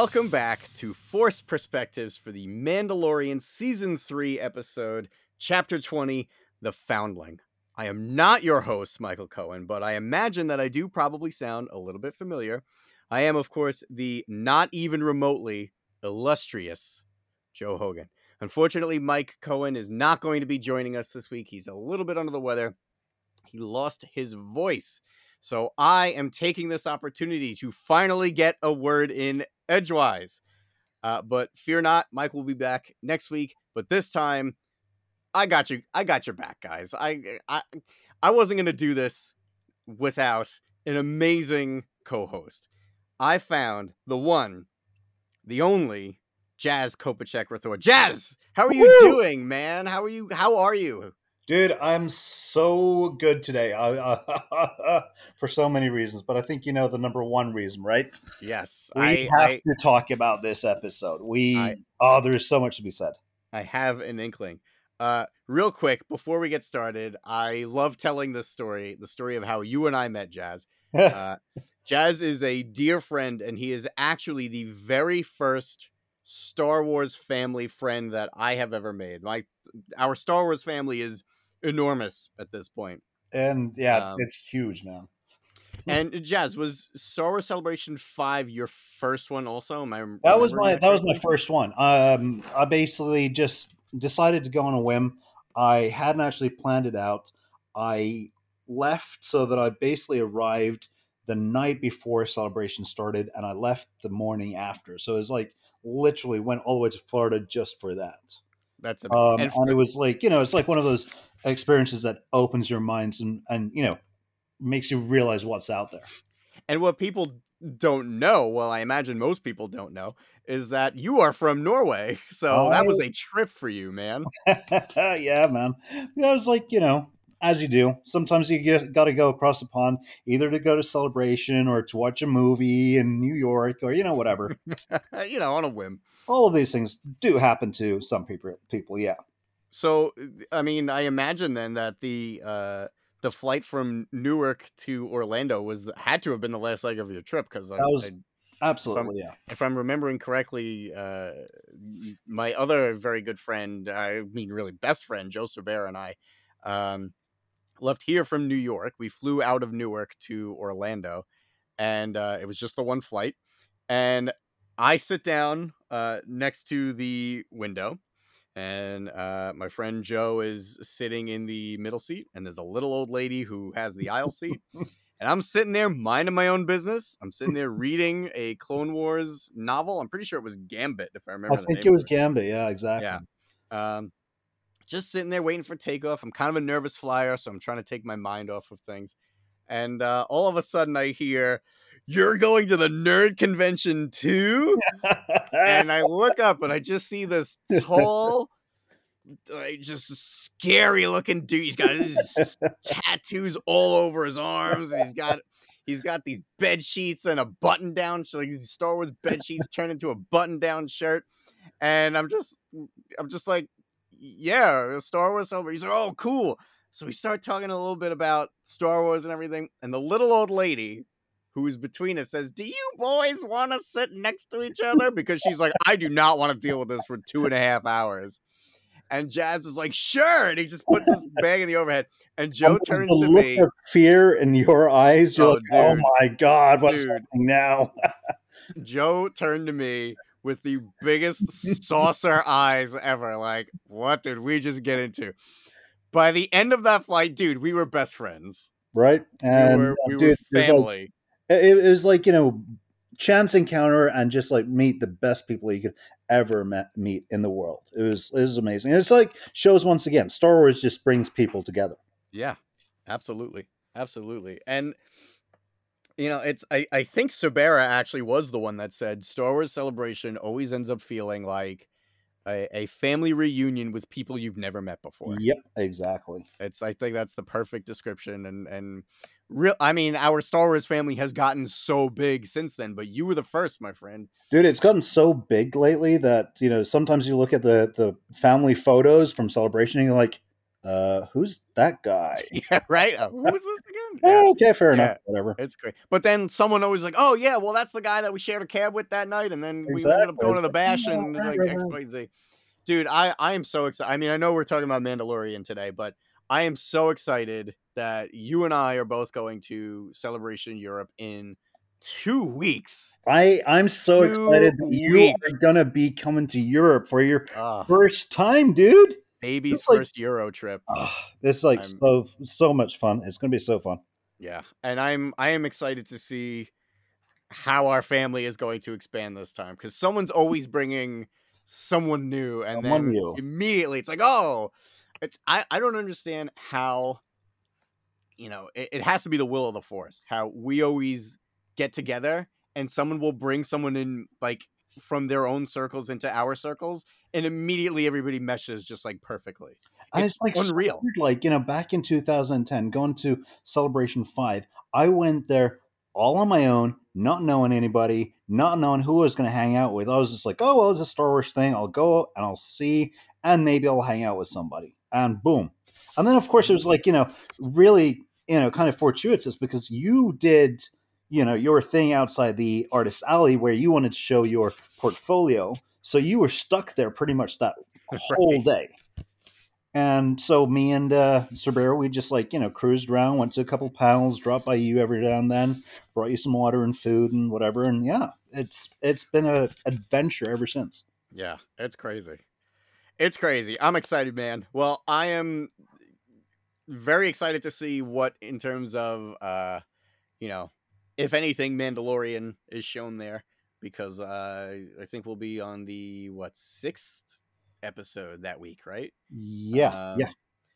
Welcome back to Force Perspectives for the Mandalorian Season 3 episode, Chapter 20 The Foundling. I am not your host, Michael Cohen, but I imagine that I do probably sound a little bit familiar. I am, of course, the not even remotely illustrious Joe Hogan. Unfortunately, Mike Cohen is not going to be joining us this week. He's a little bit under the weather. He lost his voice. So I am taking this opportunity to finally get a word in edgewise. Uh, but fear not, Mike will be back next week. But this time, I got you. I got your back, guys. I I I wasn't gonna do this without an amazing co-host. I found the one, the only Jazz Kopeček Rathore. Jazz, how are you Woo! doing, man? How are you? How are you? Dude, I'm so good today I, uh, for so many reasons, but I think you know the number one reason, right? Yes, We I, have I to talk about this episode. We I- oh, there's so much to be said. I have an inkling. Uh, real quick before we get started, I love telling this story, the story of how you and I met Jazz. Uh, Jazz is a dear friend, and he is actually the very first Star Wars family friend that I have ever made. My our Star Wars family is enormous at this point. and yeah, it's, Um, it's huge, man. And Jazz was Star Wars Celebration Five your first one? Also, am I That was my that was my first one. Um, I basically just decided to go on a whim. I hadn't actually planned it out. I left so that I basically arrived the night before celebration started, and I left the morning after. So it was like literally went all the way to Florida just for that. That's Um, and and it was like you know, it's like one of those experiences that opens your minds and and you know makes you realize what's out there. And what people don't know, well, I imagine most people don't know, is that you are from Norway. So that was a trip for you, man. yeah, man. It was like, you know, as you do. Sometimes you get, got to go across the pond, either to go to celebration or to watch a movie in New York or, you know, whatever. you know, on a whim. All of these things do happen to some people, people yeah. So, I mean, I imagine then that the uh the flight from Newark to Orlando was had to have been the last leg of your trip because That was- Absolutely, yeah. if I'm remembering correctly, uh, my other very good friend, I mean, really best friend, Joe Cervera and I, um, left here from New York. We flew out of Newark to Orlando, and uh, it was just the one flight. And I sit down uh, next to the window, and uh, my friend Joe is sitting in the middle seat, and there's a little old lady who has the aisle seat. And I'm sitting there minding my own business. I'm sitting there reading a Clone Wars novel. I'm pretty sure it was Gambit, if I remember. I think it was Gambit, yeah, exactly. Yeah. Um, just sitting there waiting for takeoff. I'm kind of a nervous flyer, so I'm trying to take my mind off of things. And uh, all of a sudden, I hear, "You're going to the nerd convention too?" and I look up and I just see this tall, like, just scary looking dude. He's got his tattoos all over his arms, and he's got he's got these bed sheets and a button down. Like these Star Wars bed sheets turned into a button down shirt, and I'm just I'm just like, yeah, Star Wars celebration. He's like, oh, cool. So we start talking a little bit about Star Wars and everything, and the little old lady who's between us says, "Do you boys want to sit next to each other?" Because she's like, "I do not want to deal with this for two and a half hours." And Jazz is like, "Sure," and he just puts his bag in the overhead. And Joe And turns to me. fear in your eyes. You're Oh, like, oh my God, what's Dude. happening now? Joe turned to me with the biggest saucer eyes ever. Like, what did we just get into? By the end of that flight, dude, we were best friends. right? We And were, uh, we dude, were there's like- family. it, it was like you know chance encounter and just like meet the best people you could ever met, meet in the world. It was it was amazing. And it's like shows once again, Star Wars just brings people together. Yeah, absolutely, absolutely, and you know, it's I I think Sabera actually was the one that said Star Wars Celebration always ends up feeling like a, a family reunion with people you've never met before. Yep, exactly. It's I think that's the perfect description and and real I mean our Star Wars family has gotten so big since then, but you were the first, my friend. Dude, it's gotten so big lately that, you know, sometimes you look at the the family photos from celebration and you're like, uh, who's that guy? Yeah, right. Uh, who is this again? Oh, Yeah, okay, fair Yeah. enough. Whatever. it's great. But then someone always like, oh yeah, well that's the guy that we shared a cab with that night, and then we ended up going to the bash "Oh, and right, like right, X, right." Dude, I I am so excited. I mean, I know we're talking about Mandalorian today, but I am so excited that you and I are both going to Celebration Europe in two weeks. I I'm so Two excited that you weeks. are gonna be coming to Europe for your Ah, first time, dude. Baby's like- first Euro trip. It's like I'm- so so much fun. It's gonna be so fun. Yeah, and I'm I am excited to see how our family is going to expand this time because someone's mm. always bringing someone new, and Someone then new. immediately it's like, oh, it's I I don't understand how, you know, it, it has to be the will of the force. How we always get together and someone will bring someone in like from their own circles into our circles, and immediately everybody meshes just like perfectly. And It's it's like unreal. weird, Like you know, back in 2010, going to Celebration Five, I went there all on my own, not knowing anybody, not knowing who I was going to hang out with. I was just like, oh well, it's a Star Wars thing. I'll go and I'll see, and maybe I'll hang out with somebody. And boom, and then of course it was like you know, really you know, kind of fortuitous because you did you know your thing outside the artist alley where you wanted to show your portfolio. So you were stuck there pretty much that whole Right. day. And so me and uh Cervera, we just like, you know, cruised around, went to a couple panels, dropped by you every now and then, brought you some water and food and whatever. And yeah, it's it's been a adventure ever since. Yeah, it's crazy. It's crazy. I'm excited, man. Well, I am very excited to see what in terms of uh you know, if anything Mandalorian is shown there because uh I think we'll be on the what, 6th episode that week, right? Yeah. Um, yeah.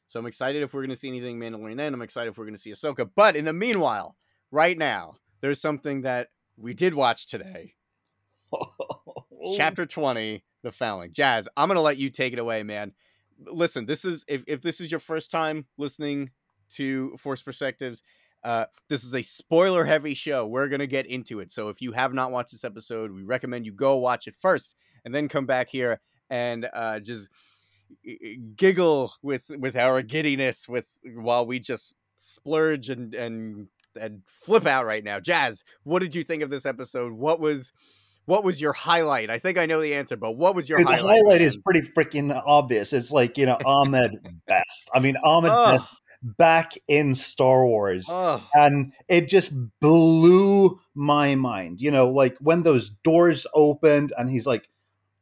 So I'm excited if we're going to see anything Mandalorian then. I'm excited if we're going to see Ahsoka. But in the meanwhile, right now, there's something that we did watch today. chapter 20 the foundling jazz i'm gonna let you take it away man listen this is if, if this is your first time listening to force perspectives uh this is a spoiler heavy show we're gonna get into it so if you have not watched this episode we recommend you go watch it first and then come back here and uh just giggle with with our giddiness with while we just splurge and and and flip out right now jazz what did you think of this episode what was what was your highlight? I think I know the answer, but what was your Dude, the highlight? highlight is pretty freaking obvious. It's like, you know, Ahmed best. I mean, Ahmed Ugh. best back in Star Wars. Oh, and it just blew my mind. You know, like when those doors opened and he's like,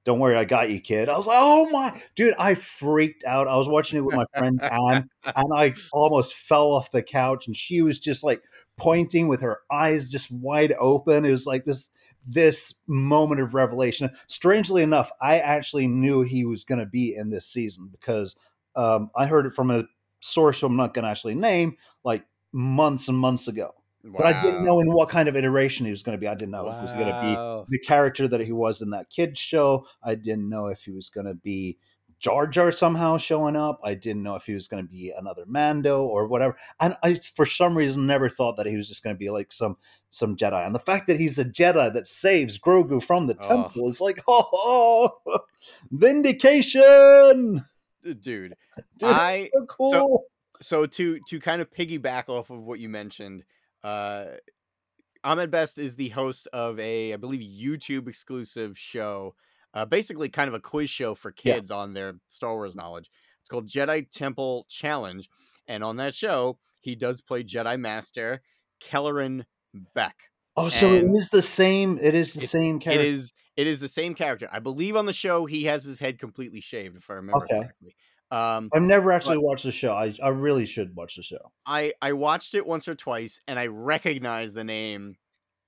"Don't worry, I got you, kid." I was like, "Oh my, dude!" I freaked out. I was watching it with my friend Anne, and I almost fell off the couch. And she was just like pointing with her eyes just wide open. It was like this this moment of revelation. Strangely enough, I actually knew he was going to be in this season because um, I heard it from a source who I'm not going to actually name, like months and months ago. But I didn't know in what kind of iteration he was going to be. I didn't know if he was going to be the character that he was in that kids show. I didn't know if he was going to be Jar Jar somehow showing up. I didn't know if he was going to be another Mando or whatever. And I, for some reason, never thought that he was just going to be like some some Jedi. And the fact that he's a Jedi that saves Grogu from the Oh. temple is like, oh, vindication. Dude. Dude, I- so cool. So to to kind of piggyback off of what you mentioned, uh, Ahmed Best is the host of a, I believe, YouTube exclusive show, uh, basically kind of a quiz show for Yeah. kids on their Star Wars knowledge. It's called Jedi Temple Challenge, and on that show, he does play Jedi Master Kelleran Beck. oh, so it and is the same. It is the it- same character. is it is the same character. I believe on the show he has his head completely shaved, if I remember Okay. correctly. Um, I've never actually watched the show. I, I really should watch the show. I I watched it once or twice and I recognized the name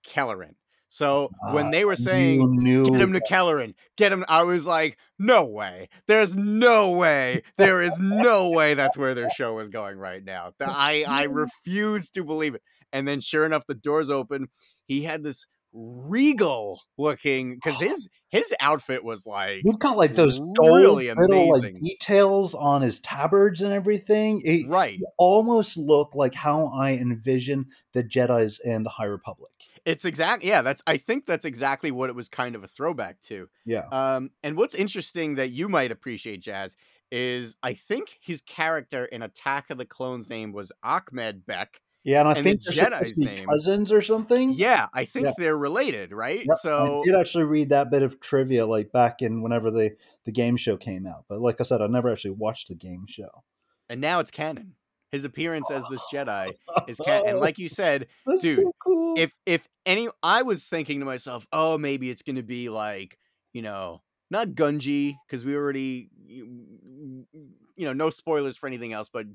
Kelleran. So when Ah, they were saying get him to Kelleran, get him, I was like, no way. There's no way. There is no way that's where their show is going right now. I I refuse to believe it. And then sure enough, the doors open. He had this regal looking because his his outfit was like We've got like those really little like amazing. details on his tabards and everything. It right. almost looked like how I envision the Jedi's and the High Republic. It's exact. Yeah, that's. I think that's exactly what it was kind of a throwback to. Yeah. Um, and what's interesting that you might appreciate, Jazz, is I think his character in Attack of the Clones name was Ahmed Beck. Yeah, and I And think Jedi's name- cousins or something. Yeah, I think Yeah. they're related, right? Yep, So I did actually read that bit of trivia like back in whenever the the game show came out. But like I said, I never actually watched the game show. and now it's canon. His appearance as this Jedi is canon. And like you said, That's dude, so cool. if if any, I was thinking to myself, oh, maybe it's gonna be like you know, not Gungi because we already, you know, no spoilers for anything else, but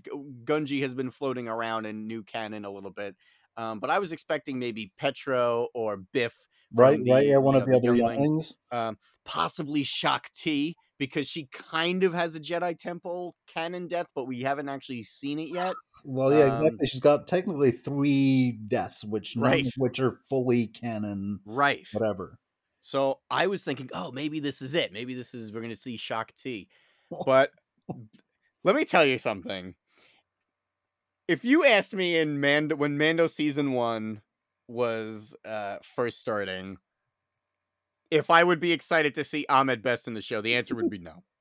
Gungi has been floating around in new canon a little bit. Um, but I was expecting maybe Petro or Byph, right, from right, yeah, one you of know, the other younglings. younglings. possibly Shaak Ti because she kind of has a Jedi Temple canon death, but we haven't actually seen it yet. Well, yeah, Um, exactly. She's got technically three deaths, which none Right. of which are fully canon. Right. Whatever. So I was thinking, oh, maybe this is it. Maybe this is we're going to see Shaak Ti. But let me tell you something. If you asked me in Mando when Mando season 1 was uh first starting if I would be excited to see Ahmed Best in the show, the answer would be no.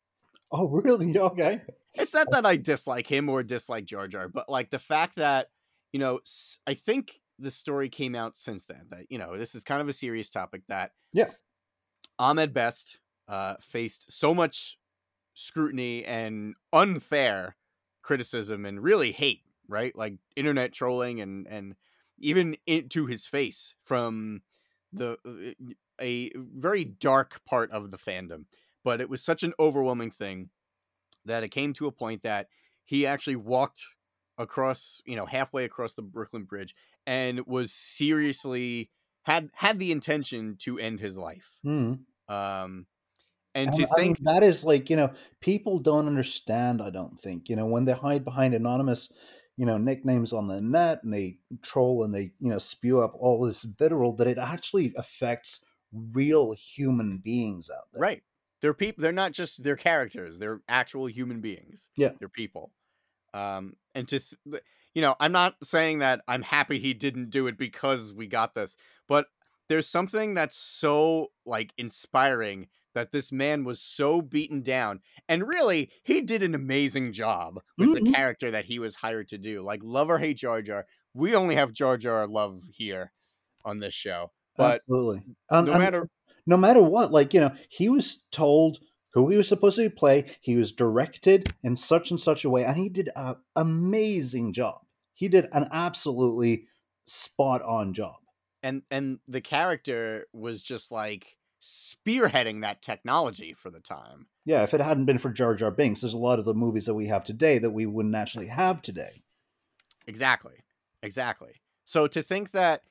Oh, really? Okay. It's not that I dislike him or dislike Jar Jar, but like the fact that, you know, I think the story came out since then that, you know, this is kind of a serious topic that Yeah. Ahmed Best uh, faced so much scrutiny and unfair criticism and really hate, right? Like internet trolling and, and even into his face from the uh, a very dark part of the fandom. But it was such an overwhelming thing that it came to a point that he actually walked across, you know, halfway across the Brooklyn Bridge and was seriously had had the intention to end his life. Hmm. Um and And to I mean, think that is like you know people don't understand. I don't think you know when they hide behind anonymous, you know nicknames on the net and they troll and they you know spew up all this vitriol that it actually affects real human beings out there. right. They're people they're not just their characters, they're actual human beings. Yeah. They're people. Um and to th- you know, I'm not saying that I'm happy he didn't do it because we got this, but there's something that's so like inspiring that this man was so beaten down and really he did an amazing job with the Mhm. character that he was hired to do like love or hate jar jar we only have jar jar love here on this show but Absolutely. And- no matter no matter what, like you know, he was told who he was supposed to play. He was directed in such and such a way, and he did an amazing job. He did an absolutely spot on job. and and the character was just like spearheading that technology for the time Yeah, if it hadn't been for Jar Jar Binks, there's a lot of the movies that we have today that we wouldn't actually have today. Exactly. Exactly. So to think that,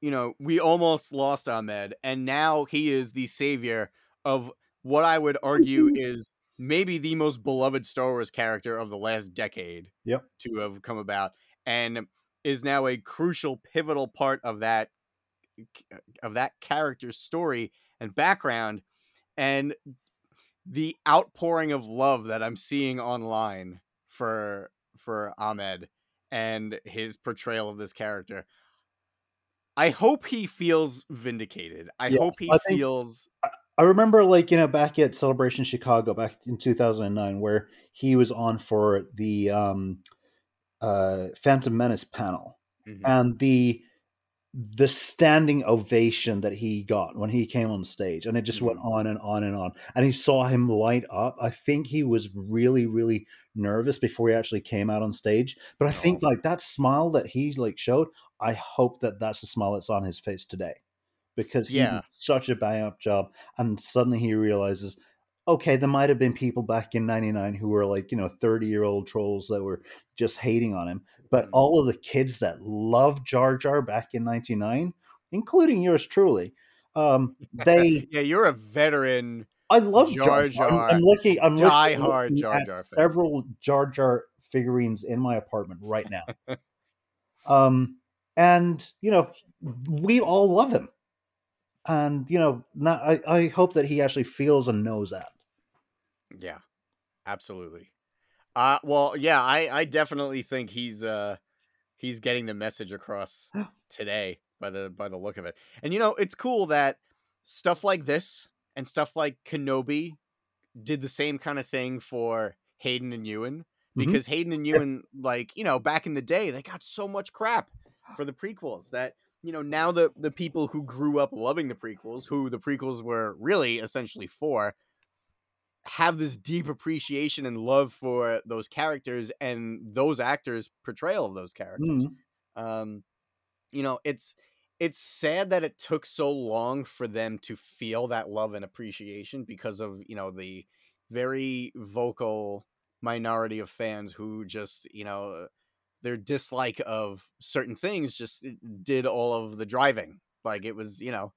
you know, we almost lost Ahmed and now he is the savior of what I would argue is maybe the most beloved Star Wars character of the last decade Yep. to have come about and is now a crucial pivotal part of that uh, of that character's story and background and the outpouring of love that I'm seeing online for for Ahmed and his portrayal of this character. I hope he feels vindicated. I Yeah, hope he I think- feels I remember, like you know, back at Celebration Chicago back in 2009, where he was on for the um, uh, Phantom Menace panel, Mhm. and the the standing ovation that he got when he came on stage and it just went on and on and on and he saw him light up i think he was really really nervous before he actually came out on stage but i think Oh. like that smile that he like showed i hope that that's the smile that's on his face today because he Yeah. did such a bang up job and suddenly he realizes okay there might have been people back in 99 who were like you know 30 year old trolls that were just hating on him but Mhm. all of the kids that loved Jar Jar back in 99, including yours truly, Um, they, yeah, you're a veteran. I love Jar Jar Jar. I'm, I'm looking, I'm looking, die-hard looking Jar at Jar several Jar Jar figurines in my apartment right now. um, and you know, we all love him, and you know, not, I, I hope that he actually feels and knows that. Yeah, absolutely. Uh, well, yeah, I, I definitely think he's uh he's getting the message across today by the by the look of it. And you know, it's cool that stuff like this and stuff like Kenobi did the same kind of thing for Hayden and Ewan Mhm. because Hayden and Ewan, like you know, back in the day, they got so much crap for the prequels that you know now the the people who grew up loving the prequels, who the prequels were really essentially for, have this deep appreciation and love for those characters and those actors' portrayal of those characters. Mhm. Um, you know, it's it's sad that it took so long for them to feel that love and appreciation because of you know the very vocal minority of fans who just you know their dislike of certain things just eh, did all of the driving like it was you know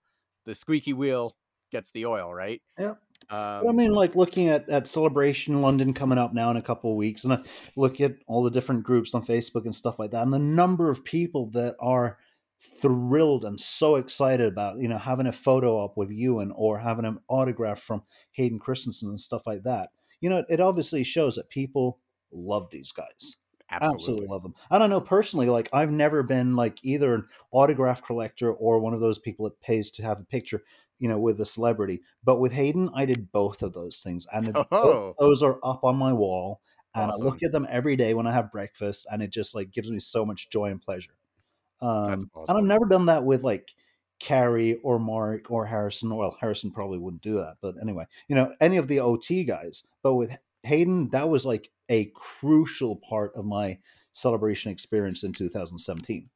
the squeaky wheel gets the oil right Yeah. um, I mean, like looking at, at Celebration London coming up now in a couple of weeks, and I look at all the different groups on Facebook and stuff like that, and the number of people that are thrilled and so excited about, you know, having a photo up with Ewan or having an autograph from Hayden Christensen and stuff like that. You know, it obviously shows that people love these guys absolutely, absolutely love them. I don't know personally, like I've never been like either an autograph collector or one of those people that pays to have a picture, you know, with a celebrity. But with Hayden, I did both of those things, and Oh. those are up on my wall, and I look at them every day when I have breakfast, and it just like gives me so much joy and pleasure. Um, That's And I've never done that with like Carrie or Mark or Harrison. Well, Harrison probably wouldn't do that, but anyway, you know, any of the OT guys. But with Hayden, that was like a crucial part of my celebration experience in 2017.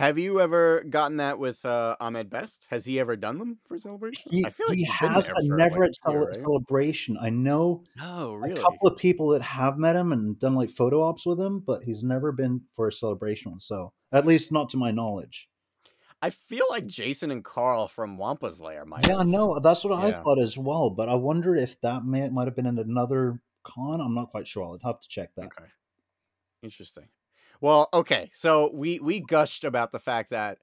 Have you ever gotten that with uh, Ahmed Best? Has he ever done them for celebration? He, I feel like he has, for, never at a right? celebration. I know Oh, a couple of people that have met him and done like photo ops with him, but he's never been for a celebration one. So at least not to my knowledge. I feel like Jason and Carl from Wampa's Lair might. Yeah, no, that's what I thought as well. But I wonder if that may, might have been in another con. I'm not quite sure. I'll have to check that. Okay. Interesting. Well, okay. So we we gushed about the fact that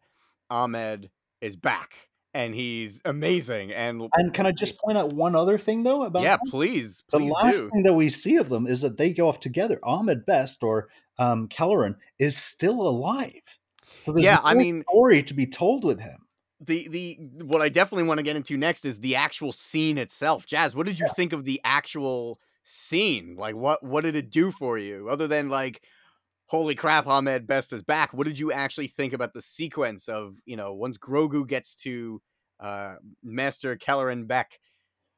Ahmed is back and he's amazing and And can I just point out one other thing though about yeah, that? please, the please last do. thing that we see of them is that they go off together. Ahmed Best or um, Kelleran is still alive. So Yeah, I mean- story to be told with him. the the what I definitely want to get into next is the actual scene itself. Jazz, what did you think of the actual scene? Like what what did it do for you other than like holy crap Ahmed Best is back. What did you actually think about the sequence of, you know, once Grogu gets to uh Master Kelleran Beck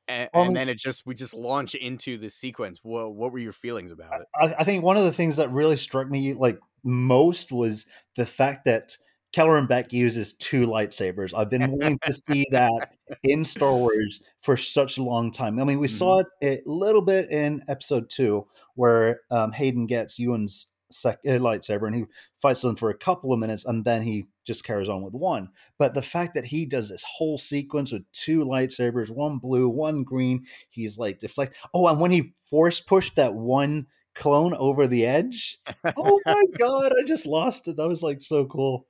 and, Um, and then it just we just launch into the sequence. What what were your feelings about it? I, I think one of the things that really struck me like most was the fact that Kelleran Beck uses two lightsabers. I've been wanting to see that in Star Wars for such a long time. I mean, we saw it a little bit in Episode Two, where um, Hayden gets Ewan's sec- uh, lightsaber and he fights them for a couple of minutes, and then he just carries on with one. But the fact that he does this whole sequence with two lightsabers, one blue, one green, he's like deflect. Oh, and when he force pushed that one clone over the edge, oh my god, I just lost it. That was like so cool.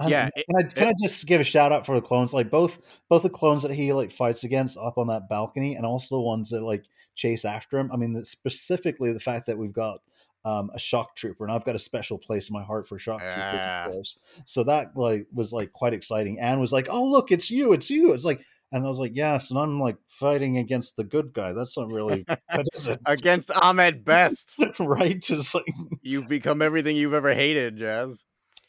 And Yeah, it- can I can I just give a shout out for the clones? Like both both the clones that he like fights against up on that balcony, and also the ones that like chase after him. I mean, specifically the fact that we've got um, a shock trooper, and I've got a special place in my heart for shock troopers, Ah. So that like was like quite exciting. and was like, "Oh look, it's you, it's you." It's like, and I was like, "Yes," and I'm like fighting against the good guy. That's not really that isn't Against Ahmed Best. right. It's like You've become everything you've ever hated, Jazz.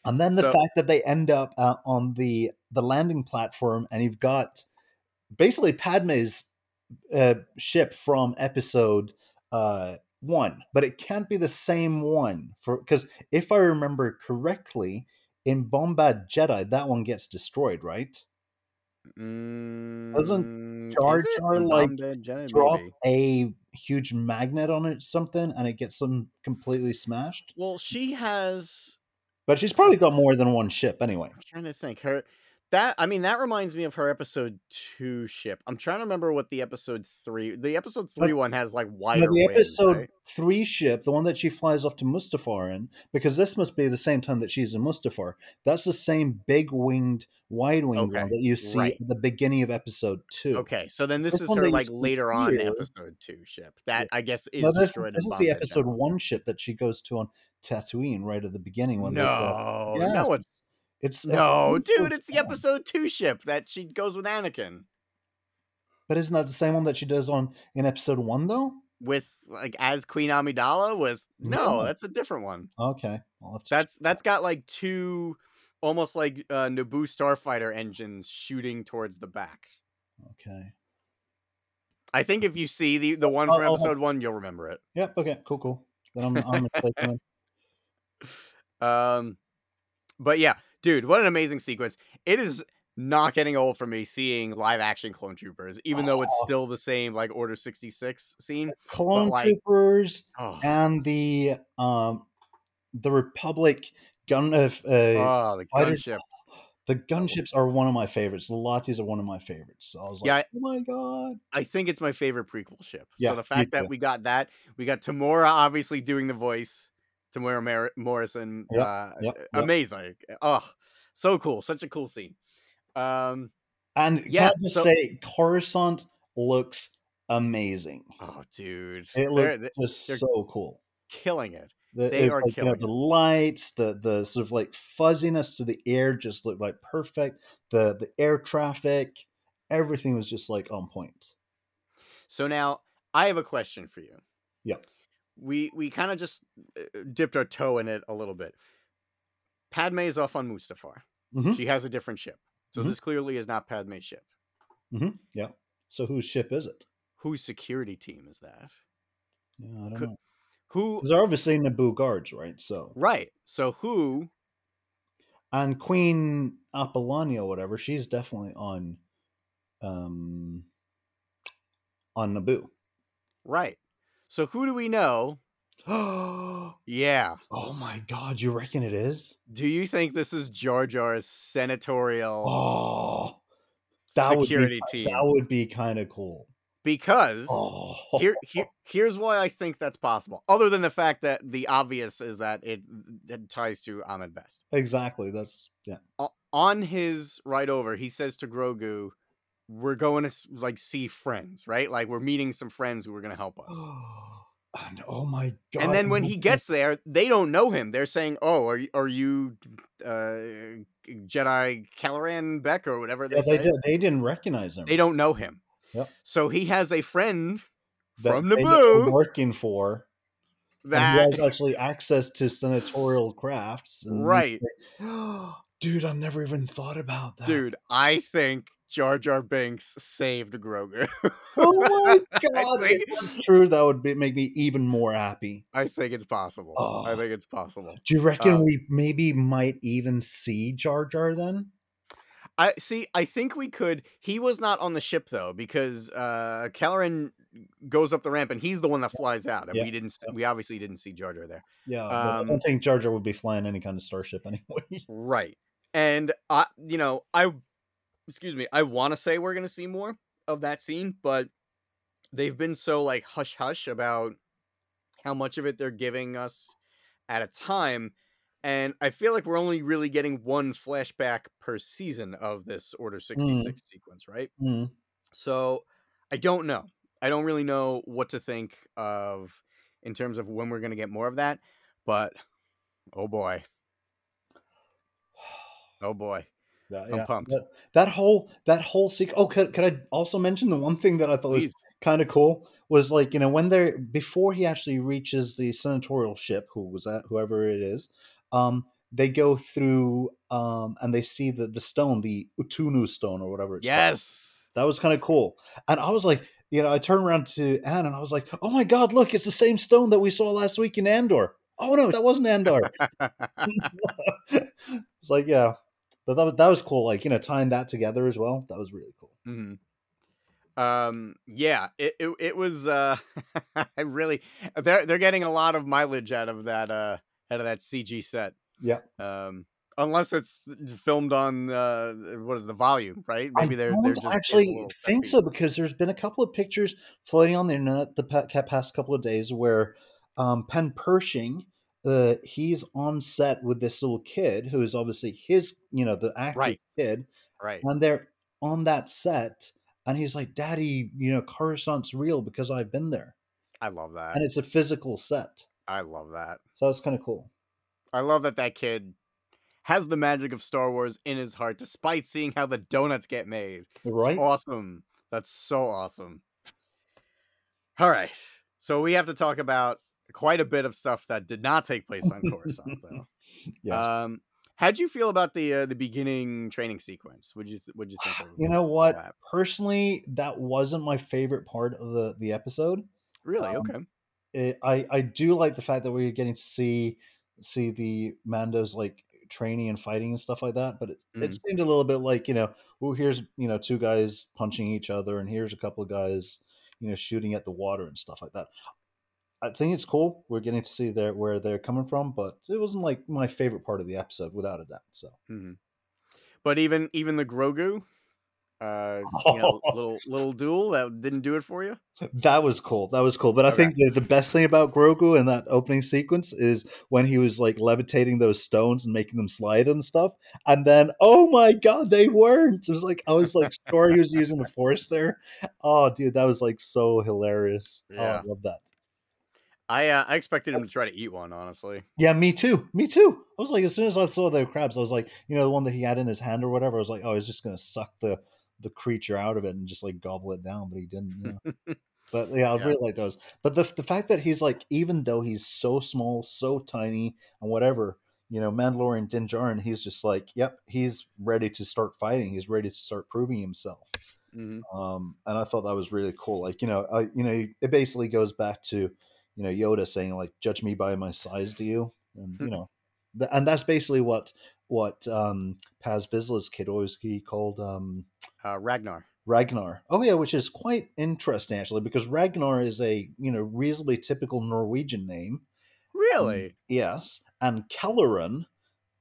And then the So- fact that they end up uh, on the the landing platform, and you've got basically Padme's uh, ship from episode uh, one, but it can't be the same one for because if I remember correctly, in Bombad Jedi, that one gets destroyed, right? Mm, Jar is it? Jar, like, Drop maybe. a huge magnet on it, something, and it gets them completely smashed. Well, she has. But she's probably got more than one ship anyway. I'm trying to think. Her, That I mean, that reminds me of her episode two ship. I'm trying to remember what the episode three. The episode three one has like wider. The wings, episode right? three ship, the one that she flies off to Mustafar in, because this must be the same time that she's in Mustafar. That's the same big winged, wide winged Okay, one that you see right. at the beginning of episode two. Okay, so then this This is her like later on here- episode two ship that I guess is No, this, destroyed. this is the episode one ship that she goes to on Tatooine right at the beginning. When No, no, it's it's no, dude. It's the episode two ship that she goes with Anakin But isn't that the same one that she does on in episode one though? with like as Queen Amidala. With no, No. that's a different one. Okay, I'll have to That's that's got like two, almost like uh, Naboo starfighter engines shooting towards the back. okay. I think if you see the the one from episode one, you'll remember it. Yep. Okay. Cool. Cool. Then I'm I'm. Um, but yeah, dude, what an amazing sequence! It is not getting old for me seeing live action clone troopers, even though it's still the same like Order sixty six scene. Clone like- troopers Oh, and the um the Republic gun of uh, oh the gunship. the gunships are one of my favorites. The Latis are one of my favorites. So I was like, Yeah, oh my god. I think it's my favorite prequel ship. Yeah, so the fact that we got that, we got Temuera obviously doing the voice, Temuera Mar- Morrison, Yep, uh, yep, uh, yep. amazing. Oh, so cool, such a cool scene. Um, And Yeah, just so- say, Coruscant looks amazing. oh, dude, It looks they're just they're- so cool. killing it. The, They are like, you know, killing the lights, the the sort of like fuzziness to the air just looked like perfect. The the air traffic, everything was just like on point. So now I have a question for you. Yeah. We we kind of just uh, dipped our toe in it a little bit. Padme is off on Mustafar. Mhm. She has a different ship. So Mhm. this clearly is not Padme's ship. hmm Yeah. So whose ship is it? Whose security team is that? Yeah, I don't Could- know. Who Because they're obviously Naboo guards, right? So right. So who and Queen Apailana, whatever, she's definitely on um on Naboo. right. So who do we know? Oh Yeah. Oh my god, you reckon it is? Do you think this is Jar Jar's senatorial Oh that security would be, team? That would be kind of cool. Because Oh here, here here's why I think that's possible. Other than the fact that the obvious is that it, it ties to Ahmed Best. exactly. That's yeah. O- On his ride over, he says to Grogu, "We're going to like see friends, right? Like we're meeting some friends who are going to help us." Oh. And oh my god. and then when he gets there, they don't know him. They're saying, "Oh, are you, are you uh, Jedi Kelleran Beck or whatever they yeah, they, did, they didn't recognize him. They don't know him. Yep. So he has a friend that from Naboo working for. That has actually access to senatorial crafts. and Right. like, Dude, I never even thought about that. dude. I think Jar Jar Binks saved Grogu. Oh my god. think- if that's true. That would be, make me even more happy. I think it's possible. I Oh. think it's possible. Do you reckon Um, we maybe might even see Jar Jar then? I see. I think we could. He was not on the ship though, because uh Kelleran goes up the ramp and he's the one that flies out, and Yeah, we didn't. yeah. We obviously didn't see Jar Jar there. Yeah, but I Um, don't think Jar Jar would be flying any kind of starship anyway. Right. And I, you know, I, excuse me, I want to say we're gonna see more of that scene, but they've been so like hush hush about how much of it they're giving us at a time. And I feel like we're only really getting one flashback per season of this Order 66 sequence, right? Mm. So I don't know. I don't really know what to think of in terms of when we're going to get more of that. But oh boy. Oh boy. Yeah, I'm yeah. pumped. That, that whole that whole sequence. Oh, could, could I also mention the one thing that I thought was kind of cool was like you know when they're before he actually reaches the senatorial ship, who was that, whoever it is, um, they go through um and they see the the stone, the Utunu stone or whatever it's called. Yes. That was kind of cool. And I was like, you know, I turned around to Anne and I was like, oh my God, look, it's the same stone that we saw last week in Andor. Oh no, that wasn't Andor. it's like, yeah. But that, was- that was cool. Like, you know, tying that together as well. That was really cool. hmm Um. Yeah. It. It, it was. Uh. I really. They're they're getting a lot of mileage out of that. Uh. Out of that CG set. Yeah. Um. Unless it's filmed on uh, what is the volume, right? Maybe I they're don't they're just actually think so because there's been a couple of pictures floating on the internet the past couple of days where um, Penn Pershing, uh, he's on set with this little kid who is obviously his, you know, the actor Right. kid, Right. and they're on that set, and he's like, "Daddy, you know, Coruscant's real because I've been there, I love that. and it's a physical set." I love that. So that's kind of cool. I love that that kid has the magic of Star Wars in his heart, despite seeing how the donuts get made. It's Right? awesome. That's so awesome. All right. So we have to talk about quite a bit of stuff that did not take place on Coruscant, though. Yes. Um, how'd you feel about the uh, the beginning training sequence? Would you would you think? You know what? that? Personally, that wasn't my favorite part of the the episode. Really? um, okay. it, I I do like the fact that we're getting to see see the Mandos like training and fighting and stuff like that. But it, it Mhm. seemed a little bit like you know, well, here's you know two guys punching each other, and here's a couple of guys you know shooting at the water and stuff like that. I think it's cool. We're getting to see their where they're coming from, but it wasn't like my favorite part of the episode, without a doubt. So hmm But even even the Grogu, uh, you know, little little duel that didn't do it for you. That was cool. That was cool. But I Okay. think the, the best thing about Grogu in that opening sequence is when he was like levitating those stones and making them slide and stuff. And then, oh my god, they weren't. It was like I was like sure he was using the force there. Oh, dude, that was like so hilarious. Oh, Yeah. I love that. I uh, I expected him to try to eat one, honestly. Yeah, me too. Me too. I was like, as soon as I saw the crabs, I was like, you know, the one that he had in his hand or whatever. I was like, oh, he's just gonna suck the the creature out of it and just like gobble it down, but he didn't. You know. But yeah, I Yeah. really like those. But the the fact that he's like, even though he's so small, so tiny, and whatever, you know, Mandalorian Din Djarin, he's just like, yep, he's ready to start fighting. He's ready to start proving himself. Mhm. Um, and I thought that was really cool. Like, you know, I, you know, it basically goes back to, you know, Yoda saying like, "Judge me by my size, do you?" And you know, th- and that's basically what what um Paz Vizsla's kid always he called um Uh, Ragnar. Ragnar. Oh yeah, which is quite interesting actually, because Ragnar is a you know reasonably typical Norwegian name. Really? Yes, and Kelleran,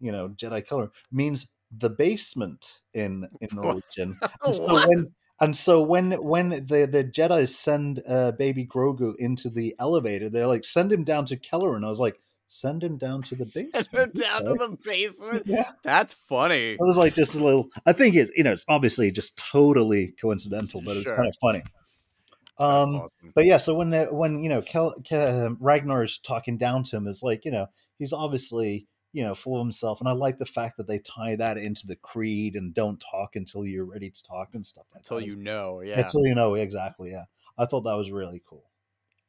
you know Jedi Kelleran means the basement in in Norwegian. So when and so when when the the Jedi send uh, baby Grogu into the elevator, they're like send him down to Keller, and I was like send him down to the basement. Send him down to the basement. Yeah. That's funny. It was like just a little. I think it, you know, it's obviously just totally coincidental, but it's Sure. kind of funny. Um, awesome. but yeah, so when the, when you know Kel, Ke- Ragnar's talking down to him, is like you know he's obviously you know full of himself, and I like the fact that they tie that into the creed and don't talk until you're ready to talk and stuff like Until that. you know, yeah, Until you know exactly, yeah. I thought that was really cool,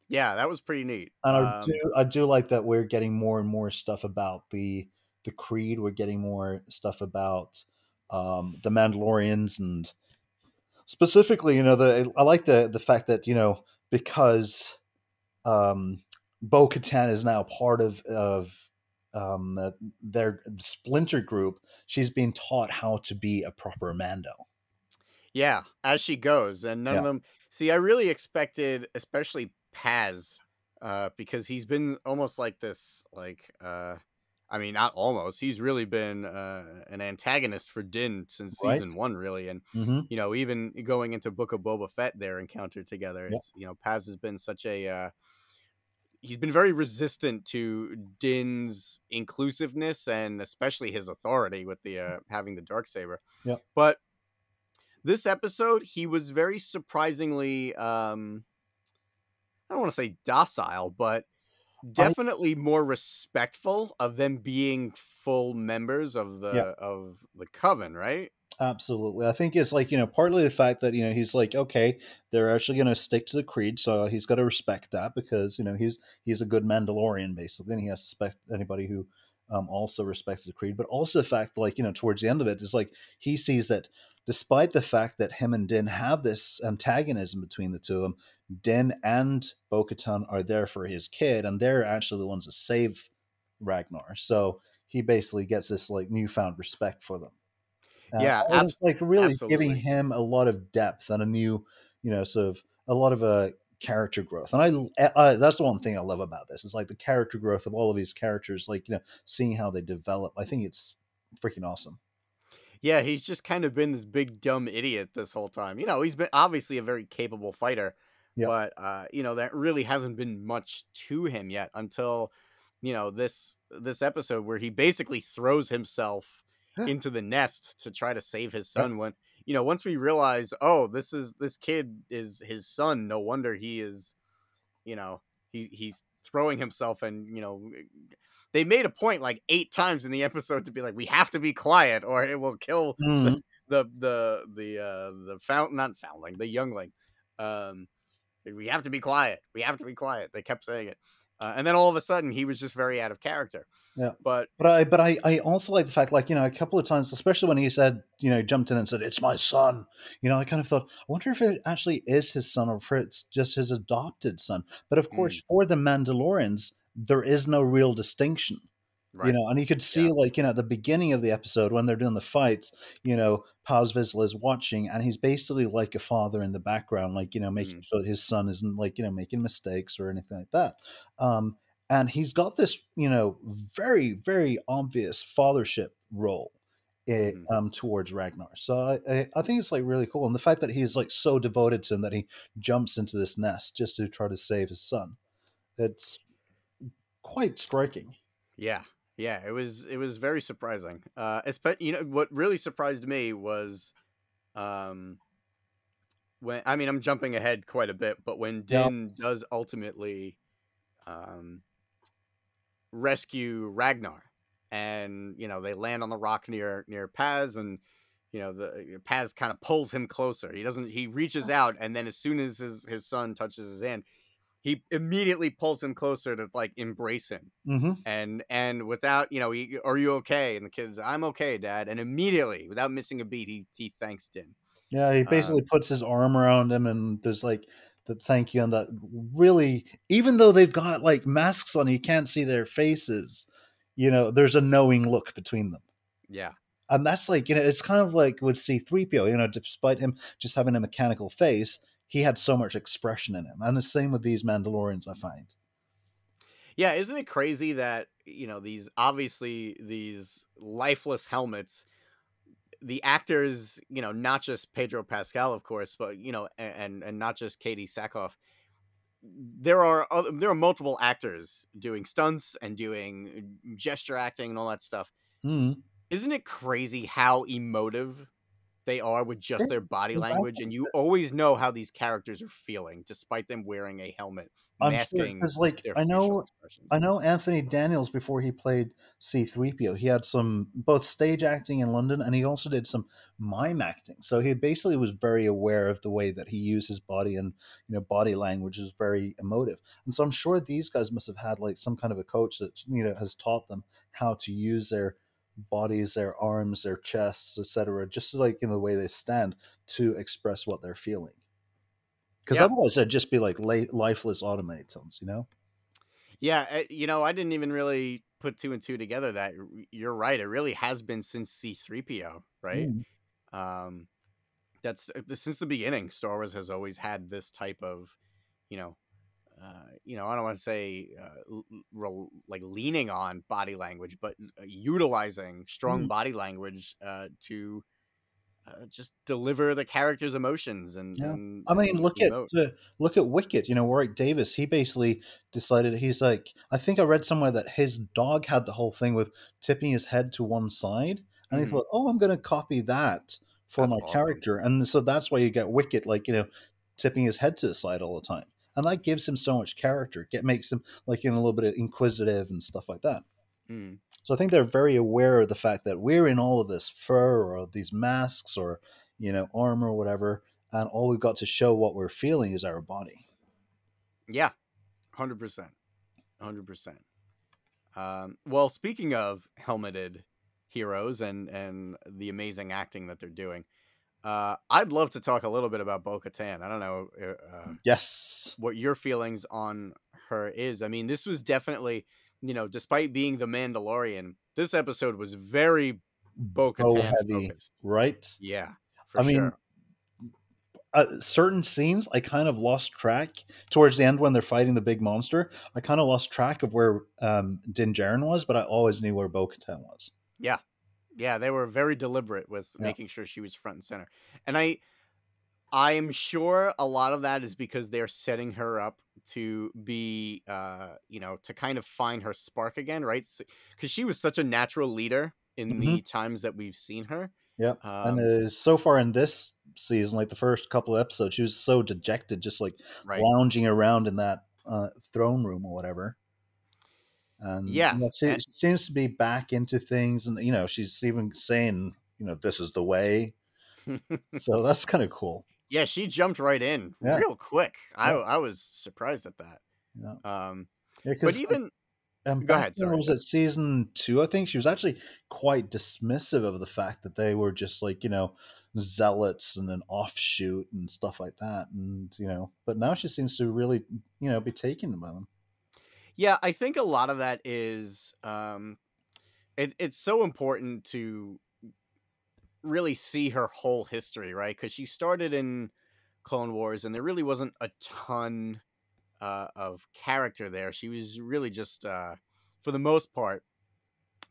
yeah, that was pretty neat. and I Um, do I do like that we're getting more and more stuff about the the creed. We're getting more stuff about um, the Mandalorians and specifically, you know, the I like the the fact that you know because um, Bo Katan is now part of of um, uh, their splinter group. She's being taught how to be a proper Mando. Yeah, as she goes, and none of them. See, I really expected, especially Paz, uh, because he's been almost like this, like, uh, I mean, not almost. He's really been uh, an antagonist for Din since Right. season one, really, and Mm-hmm. you know, even going into Book of Boba Fett, their encounter together. It's you know, Paz has been such a. He's been very resistant to Din's inclusiveness and especially his authority with the uh, having the dark saber. Yep. But this episode, he was very surprisingly. um I don't want to say docile, but definitely more respectful of them being full members of the Yeah. of the coven, right? Absolutely. I think it's like, you know, partly the fact that, you know, he's like, okay, they're actually going to stick to the creed. So he's got to respect that because, you know, he's, he's a good Mandalorian basically. And he has to respect anybody who um, also respects the creed. But also the fact, like, you know, towards the end of it, is like he sees that despite the fact that him and Din have this antagonism between the two of them, Din and Bo are there for his kid. And they're actually the ones that save Ragnar. So he basically gets this like newfound respect for them. Uh, Yeah, it's like really giving him a lot of depth and a new, you know, sort of a lot of uh, character growth. And I, I, that's the one thing I love about this. It's like the character growth of all of these characters, like you know, seeing how they develop. I think it's freaking awesome. Yeah, he's just kind of been this big dumb idiot this whole time. You know, he's been obviously a very capable fighter, Yep. but uh, you know, that really hasn't been much to him yet until you know this this episode where he basically throws himself. Into the nest to try to save his son when you know once we realize oh this is this kid is his son no wonder he is you know he he's throwing himself and you know they made a point like eight times in the episode to be like we have to be quiet or it will kill Mhm. the the the uh the found not foundling the youngling. Um we have to be quiet. We have to be quiet. They kept saying it uh, and then all of a sudden he was just very out of character Yeah. but But I, but I, I also like the fact, like you know, a couple of times, especially when he said, you know, jumped in and said, "It's my son." You know, I kind of thought, I wonder if it actually is his son or if it's just his adopted son. But of course, for the Mandalorians, there is no real distinction. Right You know, and you could see, Yeah. like, you know, at the beginning of the episode when they're doing the fights, you know, Paz Vizsla is watching, and he's basically like a father in the background, like, you know, making Mhm. sure that his son isn't, like, you know, making mistakes or anything like that. Um, and he's got this, you know, very, very obvious fathership role eh, Mhm. um, towards Ragnar. So I, I, I think it's, like, really cool. And the fact that he's, like, so devoted to him that he jumps into this nest just to try to save his son, it's quite striking. Yeah, yeah, it was it was very surprising. Uh, espe- you know what really surprised me was, um, when I mean I'm jumping ahead quite a bit, but when. Din does ultimately, um, rescue Ragnar, and you know they land on the rock near near Paz, and you know the Paz kind of pulls him closer. He doesn't. He reaches out, and then as soon as his his son touches his hand, he immediately pulls him closer to like embrace him Mm-hmm. and and without you know he, are you okay and the kids i'm okay dad and immediately without missing a beat he he thanks din Yeah, he basically puts his arm around him, and there's like the thank you, and that really, even though they've got like masks on, you can't see their faces. You know, there's a knowing look between them, yeah and that's like you know, it's kind of like with C-3PO. You know, despite him just having a mechanical face, he had so much expression in him, and the same with these Mandalorians. I find. yeah isn't it crazy that you know these obviously these lifeless helmets the actors you know not just pedro pascal of course but you know and and not just katee sackhoff there are other, there are multiple actors doing stunts and doing gesture acting and all that stuff Mhm. isn't it crazy how emotive they are with just their body language and you always know how these characters are feeling despite them wearing a helmet I'm sure masking because like I know I know Anthony Daniels before he played C3PO. He had some both stage acting in London and he also did some mime acting. So he basically was very aware of the way that he used his body and you know body language is very emotive. And so I'm sure these guys must have had like some kind of a coach that you know has taught them how to use their bodies, their arms, their chests, etc. just like in the way they stand to express what they're feeling. Because otherwise, it'd just be like la- lifeless automatons, you know? yeah uh, you know i didn't even really put two and two together that you're right it really has been since c3po right Mm. um that's uh, since the beginning star wars has always had this type of you know uh, you know, I don't want to say uh, l- like leaning on body language, but uh, utilizing strong Mhm. body language uh, to uh, just deliver the character's emotions and. Yeah. and I mean, and look at emote. uh, look at Wicket. You know, Warwick Davis. He basically decided he's like. I think I read somewhere that his dog had the whole thing with tipping his head to one side, and he Mhm. thought, "Oh, I'm going to copy that for That's my awesome. character," and so that's why you get Wicket, like you know, tipping his head to the side all the time, and that gives him so much character. It makes him like you know, a little bit of inquisitive and stuff like that. Mm. So I think they're very aware of the fact that we're in all of this fur or these masks or you know armor or whatever, and all we've got to show what we're feeling is our body. Yeah, hundred percent, hundred percent. Um, well, speaking of helmeted heroes and and the amazing acting that they're doing, uh, I'd love to talk a little bit about Bo Katan. I don't know uh, Yes. what your feelings on her is. I mean, this was definitely, you know, despite being the Mandalorian, this episode was very Bo Katan focused. right? Yeah, for I mean, sure. Uh, certain scenes I kind of lost track towards the end when they're fighting the big monster. I kind of lost track of where um, Din Djarin was, but I always knew where Bo Katan was. Yeah, Yeah, they were very deliberate with Yeah. making sure she was front and center. And I I'm sure a lot of that is because they're setting her up to be uh, you know, to kind of find her spark again, right? Cuz she was such a natural leader in Mhm. the times that we've seen her. Yep. Um, and uh, so far in this season, like the first couple of episodes, she was so dejected, just like right. lounging around in that uh, throne room or whatever. And Yeah, you know, she, and- she seems to be back into things, and you know, she's even saying, you know, this is the way. So that's kind of cool. yeah, she jumped right in Yeah. real quick. I Yeah. I was surprised at that. Yeah. Um, but even Um, Go ahead, sorry. Was it season two? I think she was actually quite dismissive of the fact that they were just like you know zealots and an offshoot and stuff like that, and you know. But now she seems to really you know be taken by them. Yeah, I think a lot of that is um it, it's so important to really see her whole history, right? Because she started in Clone Wars and there really wasn't a ton uh, of character there. She was really just, uh, for the most part,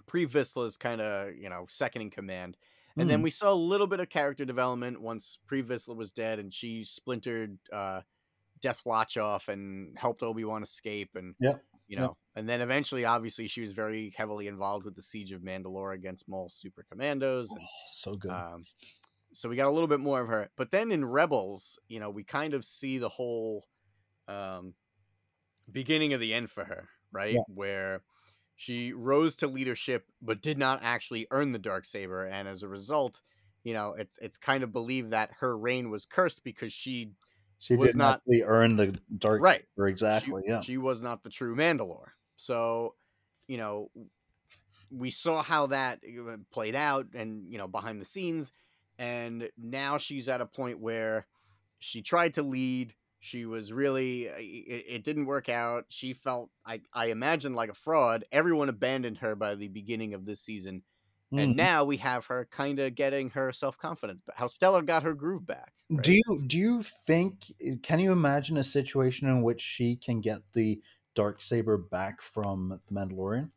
pre Vizsla's kind of, you know, second in command. And then Mm, we saw a little bit of character development once Pre Vizsla was dead and she splintered uh, Death Watch off and helped Obi Wan escape. And Yep, you know and then eventually obviously she was very heavily involved with the siege of mandalore against maul's super commandos and so good. um, so we got a little bit more of her but then in rebels you know we kind of see the whole um, beginning of the end for her right Yeah. where she rose to leadership but did not actually earn the dark saber and as a result you know it's it's kind of believed that her reign was cursed because she she was did not- earn the dark Right. saber she- exactly. yeah. she was not the true Mandalore. So, you know, we saw how that played out and, you know, behind the scenes. And now she's at a point where she tried to lead. She was really, uh, it, it didn't work out. She felt, I, I imagine, like a fraud. Everyone abandoned her by the beginning of this season. And Mhm. now we have her kind of getting her self confidence. But how Stella got her groove back. Right? Do you do you think? Can you imagine a situation in which she can get the dark saber back from the Mandalorian?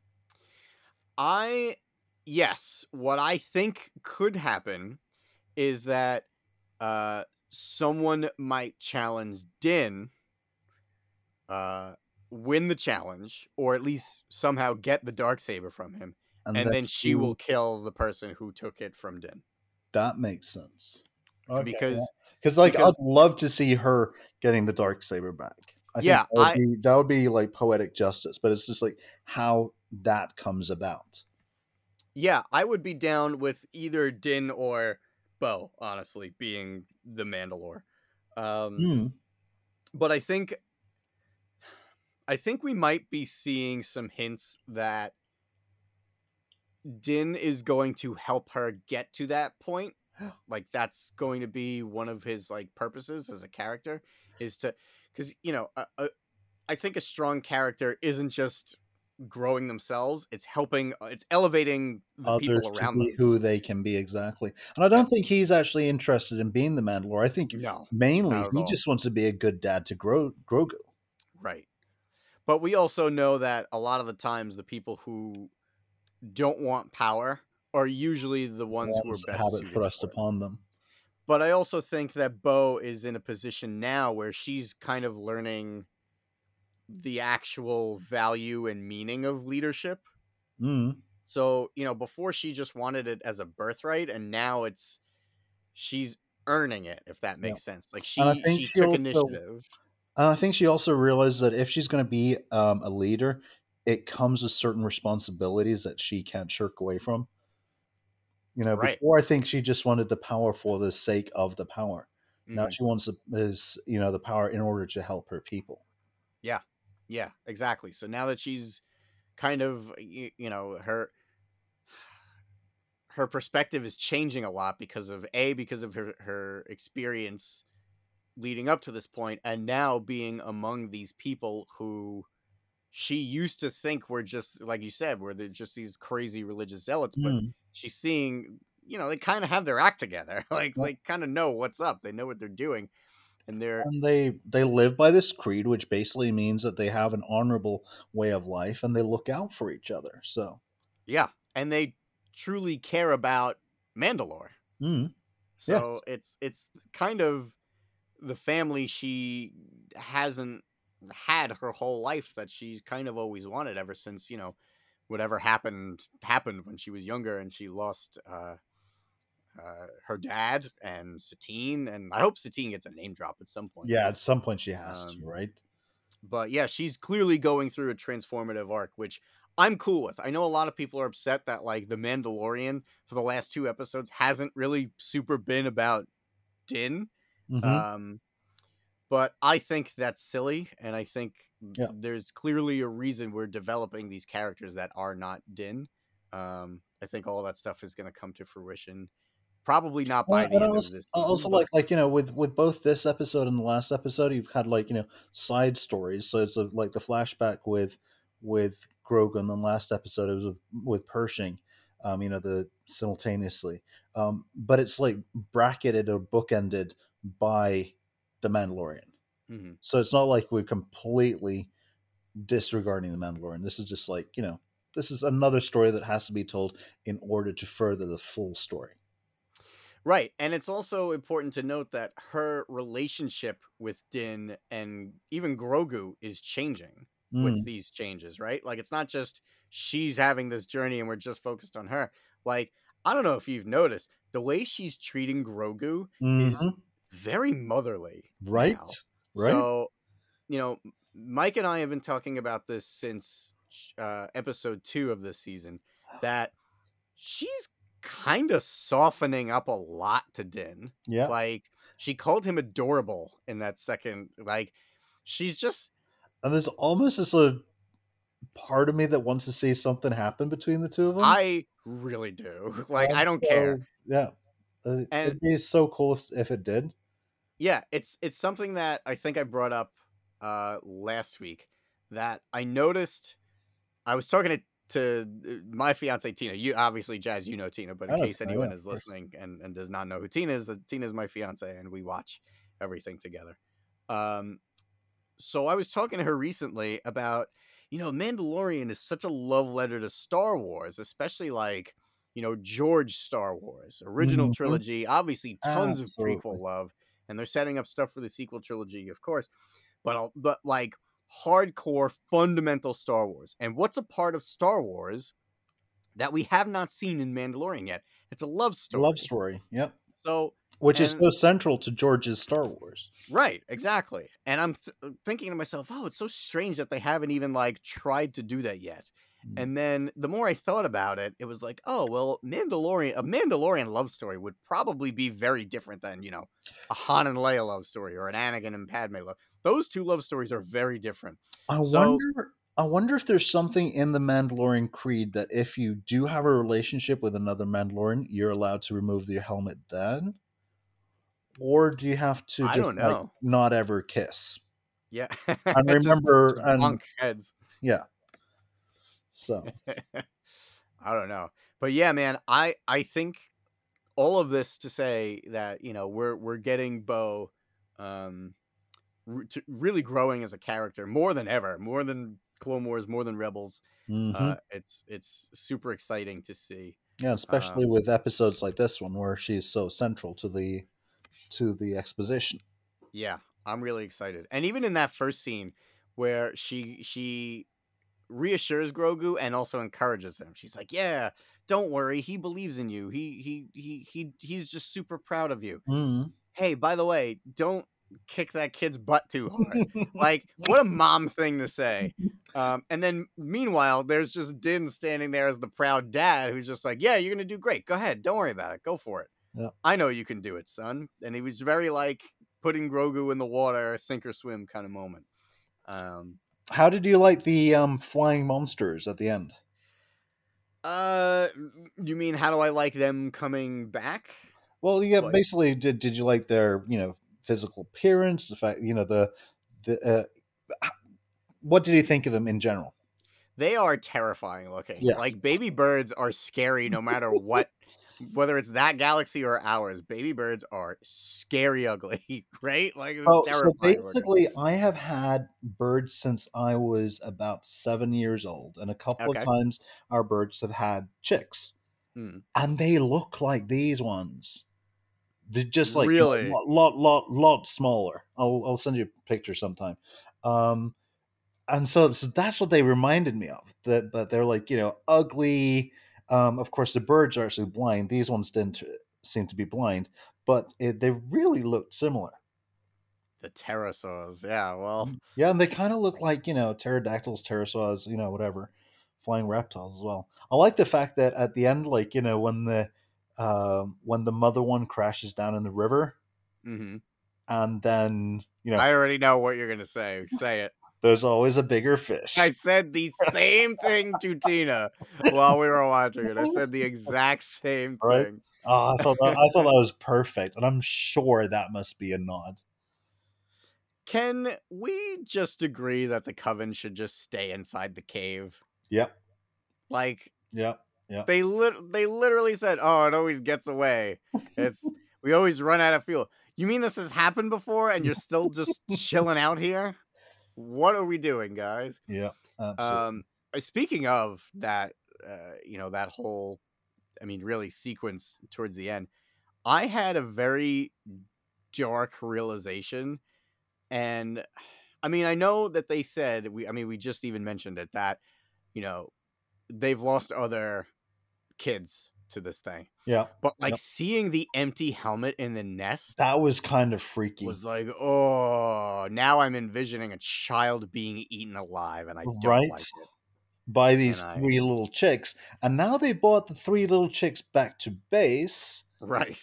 I yes, what I think could happen is that uh someone might challenge Din uh win the challenge or at least somehow get the dark saber from him and, that then she will kill the person who took it from Din That makes sense. because because like because- I'd love to see her getting the dark saber back. I Yeah, think that would, I- be, that would be like poetic justice, but it's just like how that comes about. yeah, I would be down with either Din or Bo honestly being the Mandalore. Um Hmm. but I think I think we might be seeing some hints that Din is going to help her get to that point. Like that's going to be one of his like purposes as a character is to cuz you know, a, a, I think a strong character isn't just growing themselves, it's helping uh, it's elevating the Others people around them. who they can be exactly, and I don't think he's actually interested in being the Mandalore. I think No. mainly he all. just wants to be a good dad to Gro- Grogu. Right. But we also know that a lot of the times the people who don't want power are usually the ones who are best have it thrust upon them. But I also think that Bo is in a position now where she's kind of learning the actual value and meaning of leadership. Mm. So, you know, before she just wanted it as a birthright and now it's she's earning it if that makes sense. Like she she she took also- initiative. And I think she also realized that if she's going to be um, a leader, it comes with certain responsibilities that she can't shirk away from. You know, Right. before I think she just wanted the power for the sake of the power. Now Mhm. she wants the, is you know the power in order to help her people. Yeah, yeah, exactly. So now that she's kind of you, you know her her perspective is changing a lot because of a because of her her experience leading up to this point and now being among these people who she used to think we're just like you said were just these crazy religious zealots but Mm. she's seeing you know they kind of have their act together like Yeah. they kind of know what's up they know what they're doing and they're And they they live by this creed, which basically means that they have an honorable way of life and they look out for each other. So Yeah, and they truly care about Mandalore. Mm. So it's it's kind of the family she hasn't had her whole life that she's kind of always wanted ever since you know whatever happened happened when she was younger and she lost uh, uh, her dad and Satine and I hope Satine gets a name drop at some point. Yeah, at some point she has Um, to, right? But yeah, she's clearly going through a transformative arc, which I'm cool with. I know a lot of people are upset that like the Mandalorian for the last two episodes hasn't really super been about Din. Mhm. Um, but I think that's silly, and I think Yeah. there's clearly a reason we're developing these characters that are not Din. Um, I think all that stuff is going to come to fruition. Probably not by Well, the end also, of this. I Season, also but- like like you know with with both this episode and the last episode, you've had like you know side stories. So it's a, like the flashback with with Grogu, and then last episode it was with with Pershing. Um, you know the simultaneously, um, but it's like bracketed or bookended by the Mandalorian. Mhm. So it's not like we're completely disregarding the Mandalorian. This is just like you know this is another story that has to be told in order to further the full story. Right. And it's also important to note that her relationship with Din and even Grogu is changing Mm. with these changes, right? Like it's not just she's having this journey and we're just focused on her. Like, I don't know if you've noticed the way she's treating Grogu is Mhm. Very motherly. right now. right So, you know, Mike and I have been talking about this since uh, episode two of this season that she's kind of softening up a lot to Din. yeah Like, she called him adorable in that second. Like, she's just, and there's almost this a part of me that wants to see something happen between the two of them I really do. Like, I don't care. yeah And- it'd be so cool if, if it did Yeah, it's it's something that I think I brought up uh last week that I noticed I was talking to, to uh, my fiance Tina. You obviously Jazz, you know Tina, but in case Tina, anyone yeah, is listening and, and does not know who Tina is, uh, Tina is my fiance and we watch everything together. Um so I was talking to her recently about, you know, Mandalorian is such a love letter to Star Wars, especially like, you know, George Star Wars, original Mhm. trilogy, obviously tons of prequel love, and they're setting up stuff for the sequel trilogy, of course. But I'll- but like hardcore fundamental Star Wars. And what's a part of Star Wars that we have not seen in Mandalorian yet? It's a love story. love story yep So which is so central to george's star wars Right, exactly. And I'm th- thinking to myself, oh, it's so strange that they haven't even like tried to do that yet. Mm. And then the more I thought about it, it was like, oh, well, Mandalorian, a Mandalorian love story would probably be very different than, you know, a Han and Leia love story or an Anakin and Padme love. Those two love stories are very different. i So- wonder i wonder if there's something in the mandalorian creed that if you do have a relationship with another mandalorian you're allowed to remove your helmet then or do you have to I don't like, know. not ever kiss Yeah. I remember- just and- heads. yeah so I don't know. But yeah, man, I I think all of this to say that, you know, we're we're getting Bo um re- to really growing as a character more than ever, more than Clone Wars, more than Rebels. mhm. Uh it's it's super exciting to see. Yeah, especially Um, with episodes like this one where she's so central to the to the exposition. Yeah, I'm really excited. And even in that first scene where she she reassures Grogu and also encourages him. She's like, "Yeah, don't worry. He believes in you. He he he he he's just super proud of you." Mhm. Hey, by the way, don't kick that kid's butt too hard. like, what a mom thing to say. Um, and then meanwhile, there's just Din standing there as the proud dad who's just like, "Yeah, you're gonna do great. Go ahead. Don't worry about it. Go for it. Yeah. I know you can do it, son." And he was very like putting Grogu in the water, sink or swim kind of moment. Um, How did you like the um, flying monsters at the end? uh, you mean how do I like them coming back? Well, yeah, Like- basically, did did you like their you know physical appearance? The fact you know the the uh, what did you think of them in general? They are terrifying looking. Yeah. Like baby birds are scary no matter what whether it's that galaxy or ours. Baby birds are scary ugly, right? Like Oh, so basically, I have had birds since I was about seven years old, and a couple Okay. of times our birds have had chicks. Hmm. and they look like these ones. They're just like Really? lot, lot, lot, lot smaller. I'll, I'll send you a picture sometime. Um, and so, so that's what they reminded me of. That, but they're like you know ugly. Um, of course, the birds are actually blind. These ones didn't seem to be blind, but it, they really looked similar. The pterosaurs. Yeah. Well. Yeah, and they kind of look like you know pterodactyls, pterosaurs, you know whatever, flying reptiles as well. I like the fact that at the end, like you know when the um when the mother one crashes down in the river, hmm and then you know I already know what you're gonna say. Say it. There's always a bigger fish. I said the same thing to Tina while we were watching it. I said the exact same Right. thing. Oh, I thought that, I thought that was perfect, and I'm sure that must be a nod. Can we just agree that the coven should just stay inside the cave? Yep, Like yep. they lit- they literally said, "Oh, it always gets away. It's we always run out of fuel." You mean this has happened before and you're still just chilling out here? What are we doing, guys? Yeah, absolutely. Um, uh, speaking of that, uh, you know that whole, I mean, really sequence towards the end. I had a very dark realization, and I mean, I know that they said we. I mean, we just even mentioned it that, you know, they've lost other kids to this thing, yeah, but like seeing the empty helmet in the nest that was kind of freaky. was like, oh, now I'm envisioning a child being eaten alive, and I don't Right. like it. by these I- three little chicks, and now they brought the three little chicks back to base. Right.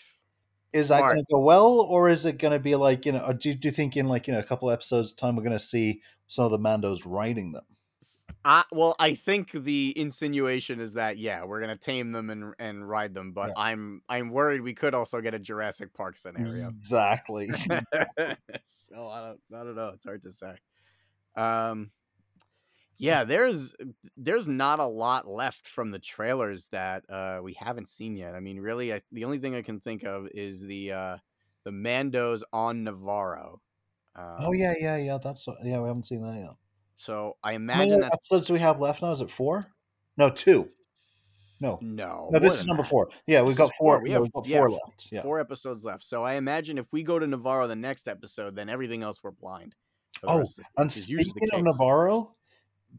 Is that going to go well, or is it going to be like you know? Do, do you think in like you know a couple episodes time we're going to see some of the Mandos riding them? I, well, I think the insinuation is that yeah, we're gonna tame them and and ride them, but Yeah. I'm I'm worried we could also get a Jurassic Park scenario. Exactly. so I don't I don't know. It's hard to say. Um, yeah, there's there's not a lot left from the trailers that uh we haven't seen yet. I mean, really, I, the only thing I can think of is the uh the Mandos on Nevarro. Um, oh yeah, yeah, yeah. That's what- yeah. We haven't seen that yet. So I imagine that episodes we have left now? Is it four? No, two. No, no, no. This is number that. four. Yeah, we've got four. four. We have- we've got yeah, four left. Yeah. four episodes left. So I imagine if we go to Nevarro the next episode, then everything else we're blind. the Oh, And season, which is speaking of. Nevarro,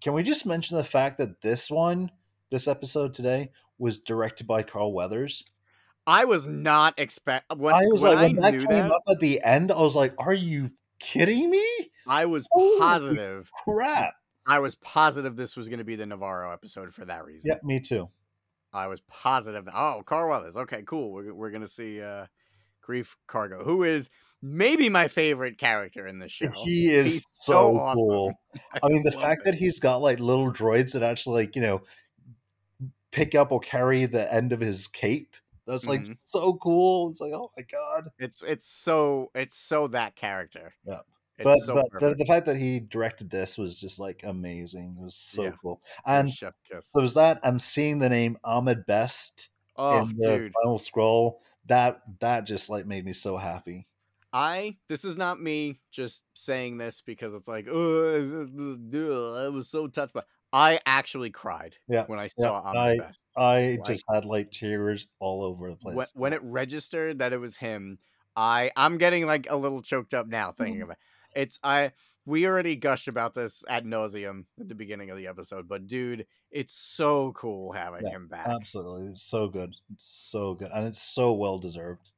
can we just mention the fact that this one, this episode today, was directed by Carl Weathers? I was not expect when I was when like, I when that knew came that, up at the end, I was like, "Are you kidding me? I was Holy positive. Crap!" I was positive this was going to be the Nevarro episode for that reason. Yeah, me too. I was positive. Oh, Carl Weathers. Okay, cool. We're we're gonna see uh, Greef Karga, who is maybe my favorite character in this show. He is He's so, so awesome. cool. I mean, the fact it. that he's got like little droids that actually, like, you know, pick up or carry the end of his cape. That's like Mhm. so cool. It's like, oh my god! It's it's so it's so that character. Yeah. It's But, so but the, the fact that he directed this was just like amazing. It was so Yeah. cool. And so was that. And seeing the name Ahmed Best Oh, in the dude. final scroll, that that just like made me so happy. I this is not me just saying this because it's like oh I was so touched by I actually cried Yeah, when I saw Ahmed I-. I Like- just had like tears all over the place. When, when it registered that it was him, I I'm getting like a little choked up now thinking of it. It's I we already gushed about this ad nauseum at the beginning of the episode, but dude, it's so cool having Yeah, him back. Absolutely, it's so good, it's so good, and it's so well deserved.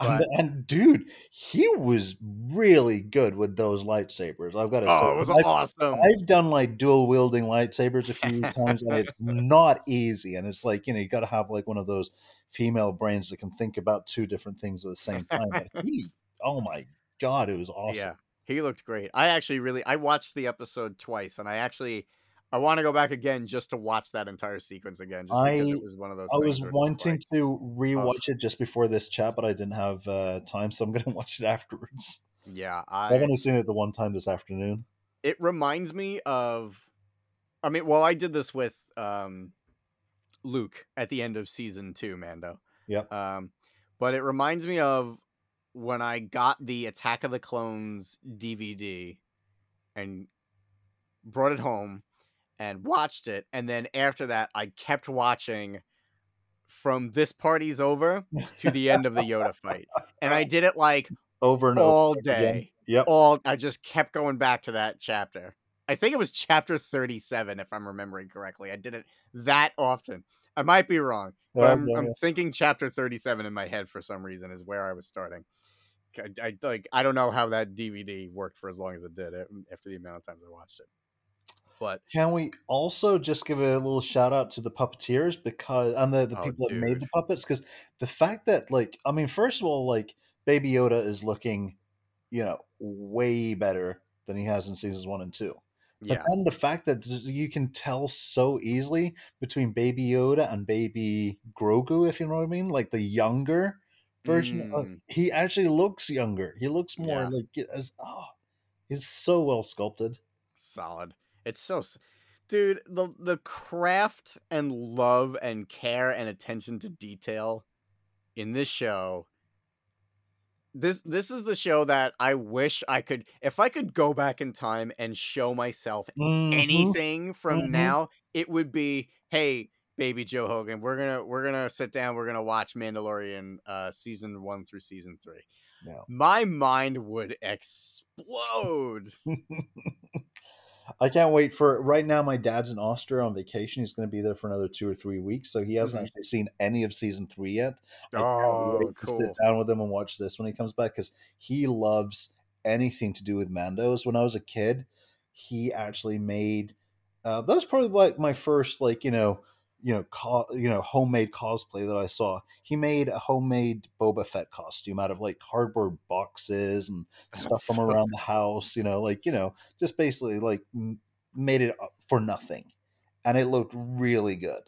But- And, and dude, he was really good with those lightsabers. I've got to oh, say, oh, it was I've, awesome. I've done like dual wielding lightsabers a few times, and it's not easy. And it's like you know you got to have like one of those female brains that can think about two different things at the same time. But he, oh my god, it was awesome. Yeah, he looked great. I actually really I watched the episode twice, and I actually I want to go back again just to watch that entire sequence again, just because I- it was one of those. I was wanting like, to rewatch it just before this chat, but I didn't have uh, time, so I'm going to watch it afterwards. yeah, I've I only seen it the one time this afternoon. it reminds me of. I mean, well, I did this with um, Luke at the end of season two, Mando. Yep. Um, but it reminds me of when I got the Attack of the Clones DVD and brought it home and watched it, and then after that, I kept watching from this party's over to the end of the Yoda fight, and I did it like over and all over again. day. Yep. All I just kept going back to that chapter. I think it was chapter thirty-seven, if I'm remembering correctly. I did it that often. I might be wrong, but Yeah, I'm, yeah, I'm yeah. thinking chapter 37 in my head for some reason is where I was starting. I, I like I don't know how that DVD worked for as long as it did after the amount of times I watched it. But Can we also just give a little shout out to the puppeteers because and the, the Oh, people that made the puppets? Because the fact that like I mean, first of all, like Baby Yoda is looking, you know, way better than he has in seasons one and two. But yeah, then the fact that you can tell so easily between Baby Yoda and Baby Grogu, if you know what I mean, like the younger version, of, Mm. he actually looks younger. He looks more Yeah. like as oh, he's so well sculpted. solid. It's so dude, the the craft and love and care and attention to detail in this show this this is the show that I wish I could if I could go back in time and show myself Mhm. anything from Mhm. now, it would be, hey, baby Joe Hogan, we're gonna we're gonna sit down, we're gonna watch Mandalorian uh season one through season three. Yeah. My mind would explode. I can't wait for right now. My dad's in Austria on vacation. He's going to be there for another two or three weeks, so he hasn't Mhm. actually seen any of season three yet. I can't Oh, wait to sit down with him and watch this when he comes back because he loves anything to do with Mandos. When I was a kid, he actually made. Uh, that was probably like my first, like you know, you know, co- you know, homemade cosplay that I saw. He made a homemade Boba Fett costume out of like cardboard boxes and stuff from so- around the house. You know, like you know, just basically like m- made it uh, for nothing, and it looked really good.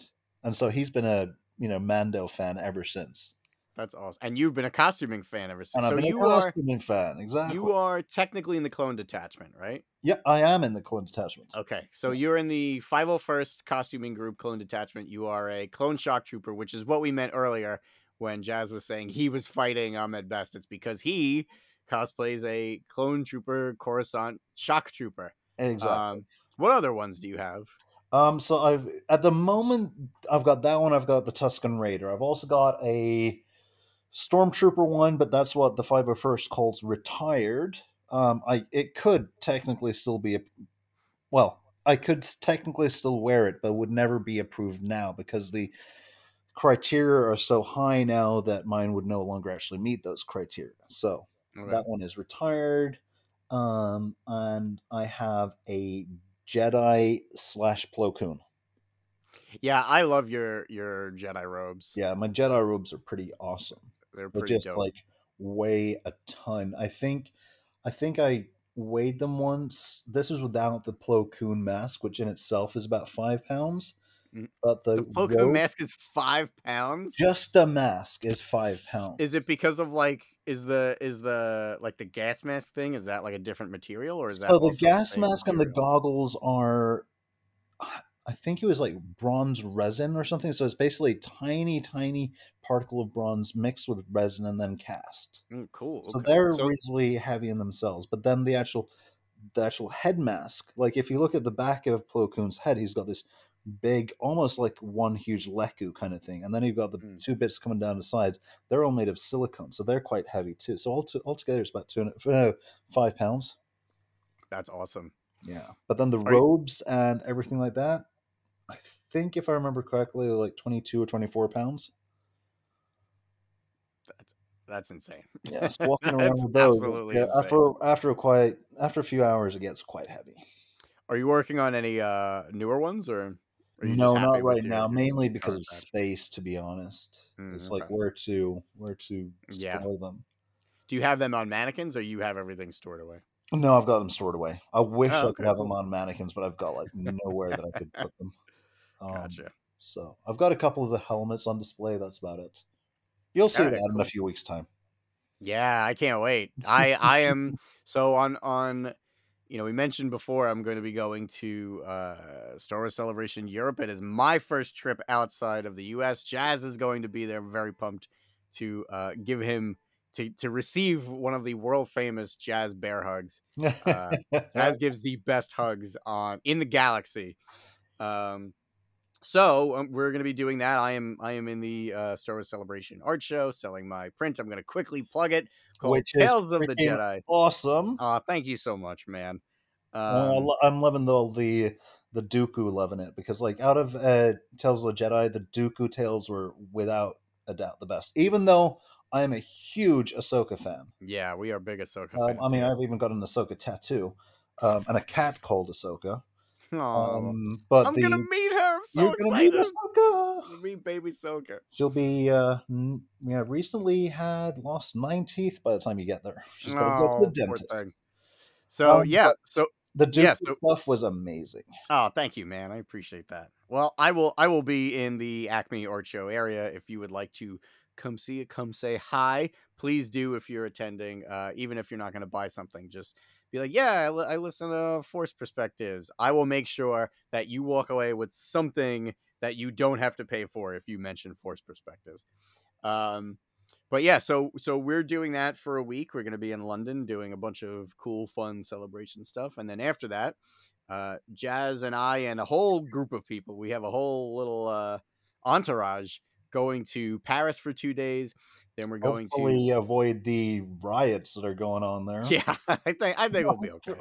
And so he's been a you know Mando fan ever since. That's awesome. And you've been a costuming fan ever since. And I've So been you a are costuming fan, exactly. you are technically in the clone detachment, right? yeah, I am in the clone detachment. Okay, so you're in the 501st costuming group clone detachment. You are a clone shock trooper, which is what we meant earlier when Jazz was saying he was fighting Ahmed Best. It's because he cosplays a clone trooper Coruscant shock trooper. Exactly. Um, what other ones do you have? Um, so I've at the moment I've got that one. I've got the Tusken Raider. I've also got a Stormtrooper one, but that's what the 501st calls retired. Um, I it could technically still be a well, I could technically still wear it, but would never be approved now because the criteria are so high now that mine would no longer actually meet those criteria. So that one is retired. Um, and I have a Jedi slash Plo Koon. Yeah, I love your your Jedi robes. Yeah, my Jedi robes are pretty awesome. They're They pretty just dope. like weigh a ton. I think, I think I weighed them once. This is without the Plo Koon mask, which in itself is about five pounds. Mm. But the, the Plo Koon mask is five pounds. just the mask is five pounds. Is it because of like is the is the like the gas mask thing? Is that like a different material or is that so the gas mask and the goggles are i think it was like bronze resin or something so it's basically tiny tiny particle of bronze mixed with resin and then cast Mm, cool. so okay. they're So- reasonably heavy in themselves but then the actual the actual head mask like if you look at the back of Plo Koon's head he's got this big almost like one huge leku kind of thing and then you've got the Mm. two bits coming down the sides they're all made of silicone so they're quite heavy too so all altogether it's about two and no, five pounds that's awesome. yeah. But then the Are you- robes and everything like that, I think if I remember correctly, like 22 or 24 pounds. That's insane. Yeah. Walking around with those, absolutely yeah, after after a quite after a few hours, it gets quite heavy. Are you working on any uh newer ones or? No, not right your- now. your Mainly because of space, to be honest. Mm, it's like where to where to Yeah. store them. Do you have them on mannequins or you have everything stored away? No, I've got them stored away. I wish Oh, I could have them on mannequins, but I've got like nowhere that I could put them. Um, Gotcha. So I've got a couple of the helmets on display. That's about it. You'll see that in a few weeks' time. Yeah, I can't wait. I I am so on on you know, we mentioned before I'm going to be going to uh Star Wars Celebration Europe. It is my first trip outside of the US. Jazz is going to be there. Very pumped to uh give him to to receive one of the world famous Jazz bear hugs. Uh, Jazz gives the best hugs on in the galaxy. Um so um, we're going to be doing that. I am I am in the uh, Star Wars Celebration art show selling my print. I'm going to quickly plug it called Which Tales of the Jedi. Awesome. Uh, thank you so much, man. Um, I'm loving the the the Dooku loving it because like out of uh, Tales of the Jedi, the Dooku tales were without a doubt the best. Even though I am a huge Ahsoka fan. yeah, we are big Ahsoka Um, fans. I mean. I've even got an Ahsoka tattoo um, and a cat called Ahsoka. Aw, Um, but I'm the, gonna meet her. I'm so excited. you're gonna meet. Ahsoka. Meet baby Ahsoka. She'll be uh, n- yeah, recently had lost nine teeth by the time you get there. She's got to go to Oh, the dentist. So Um, yeah, so The Dooku Yeah, so- stuff was amazing. Oh, thank you, man. I appreciate that. Well, I will I will be in the Acme Art Show area. If you would like to come see it, come say hi. Please do if you're attending. Uh, even if you're not going to buy something, just be like, yeah, I, I listen to Force Perspectives. I will make sure that you walk away with something that you don't have to pay for if you mention Force Perspectives. Um, but yeah, so so we're doing that for a week. We're going to be in London doing a bunch of cool, fun celebration stuff, and then after that, uh, Jazz and I and a whole group of people. We have a whole little uh, entourage going to Paris for two days. Then we're going Hopefully, avoid the riots that are going on there. yeah. I think I think we'll be okay.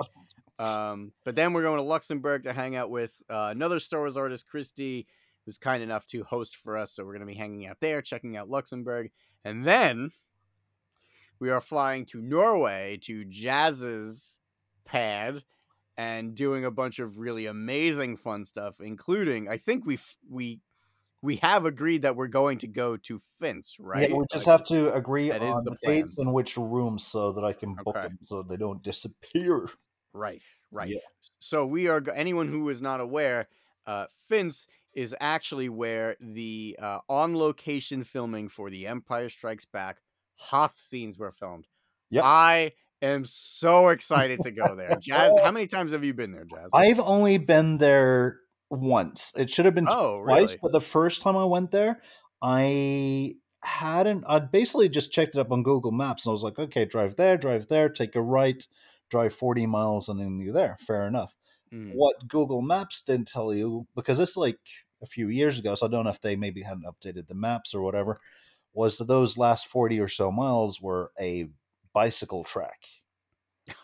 Um, but then we're going to Luxembourg to hang out with uh, another Star Wars artist, Christy, who's kind enough to host for us. So we're going to be hanging out there, checking out Luxembourg, and then we are flying to Norway to Jazz's pad and doing a bunch of really amazing fun stuff, including I think we we we have agreed that we're going to go to Finse, right? Yeah, we just Like, have to agree on the the, dates and which rooms so that I can book Okay. them so they don't disappear. Right, right. Yeah. So we are anyone who is not aware, uh, Finse is actually where the uh, on location filming for The Empire Strikes Back Hoth scenes were filmed. Yep. I am so excited to go there. Jazz, how many times have you been there, Jazz? I've only been there once. It should have been oh, twice, really? but the first time I went there, I hadn't. I basically just checked it up on Google Maps, and I was like, okay, drive there, drive there, take a right, drive forty miles, and then you're there. Fair enough. Mm. What Google Maps didn't tell you, because it's like a few years ago, so I don't know if they maybe hadn't updated the maps or whatever, was that those last forty or so miles were a bicycle track.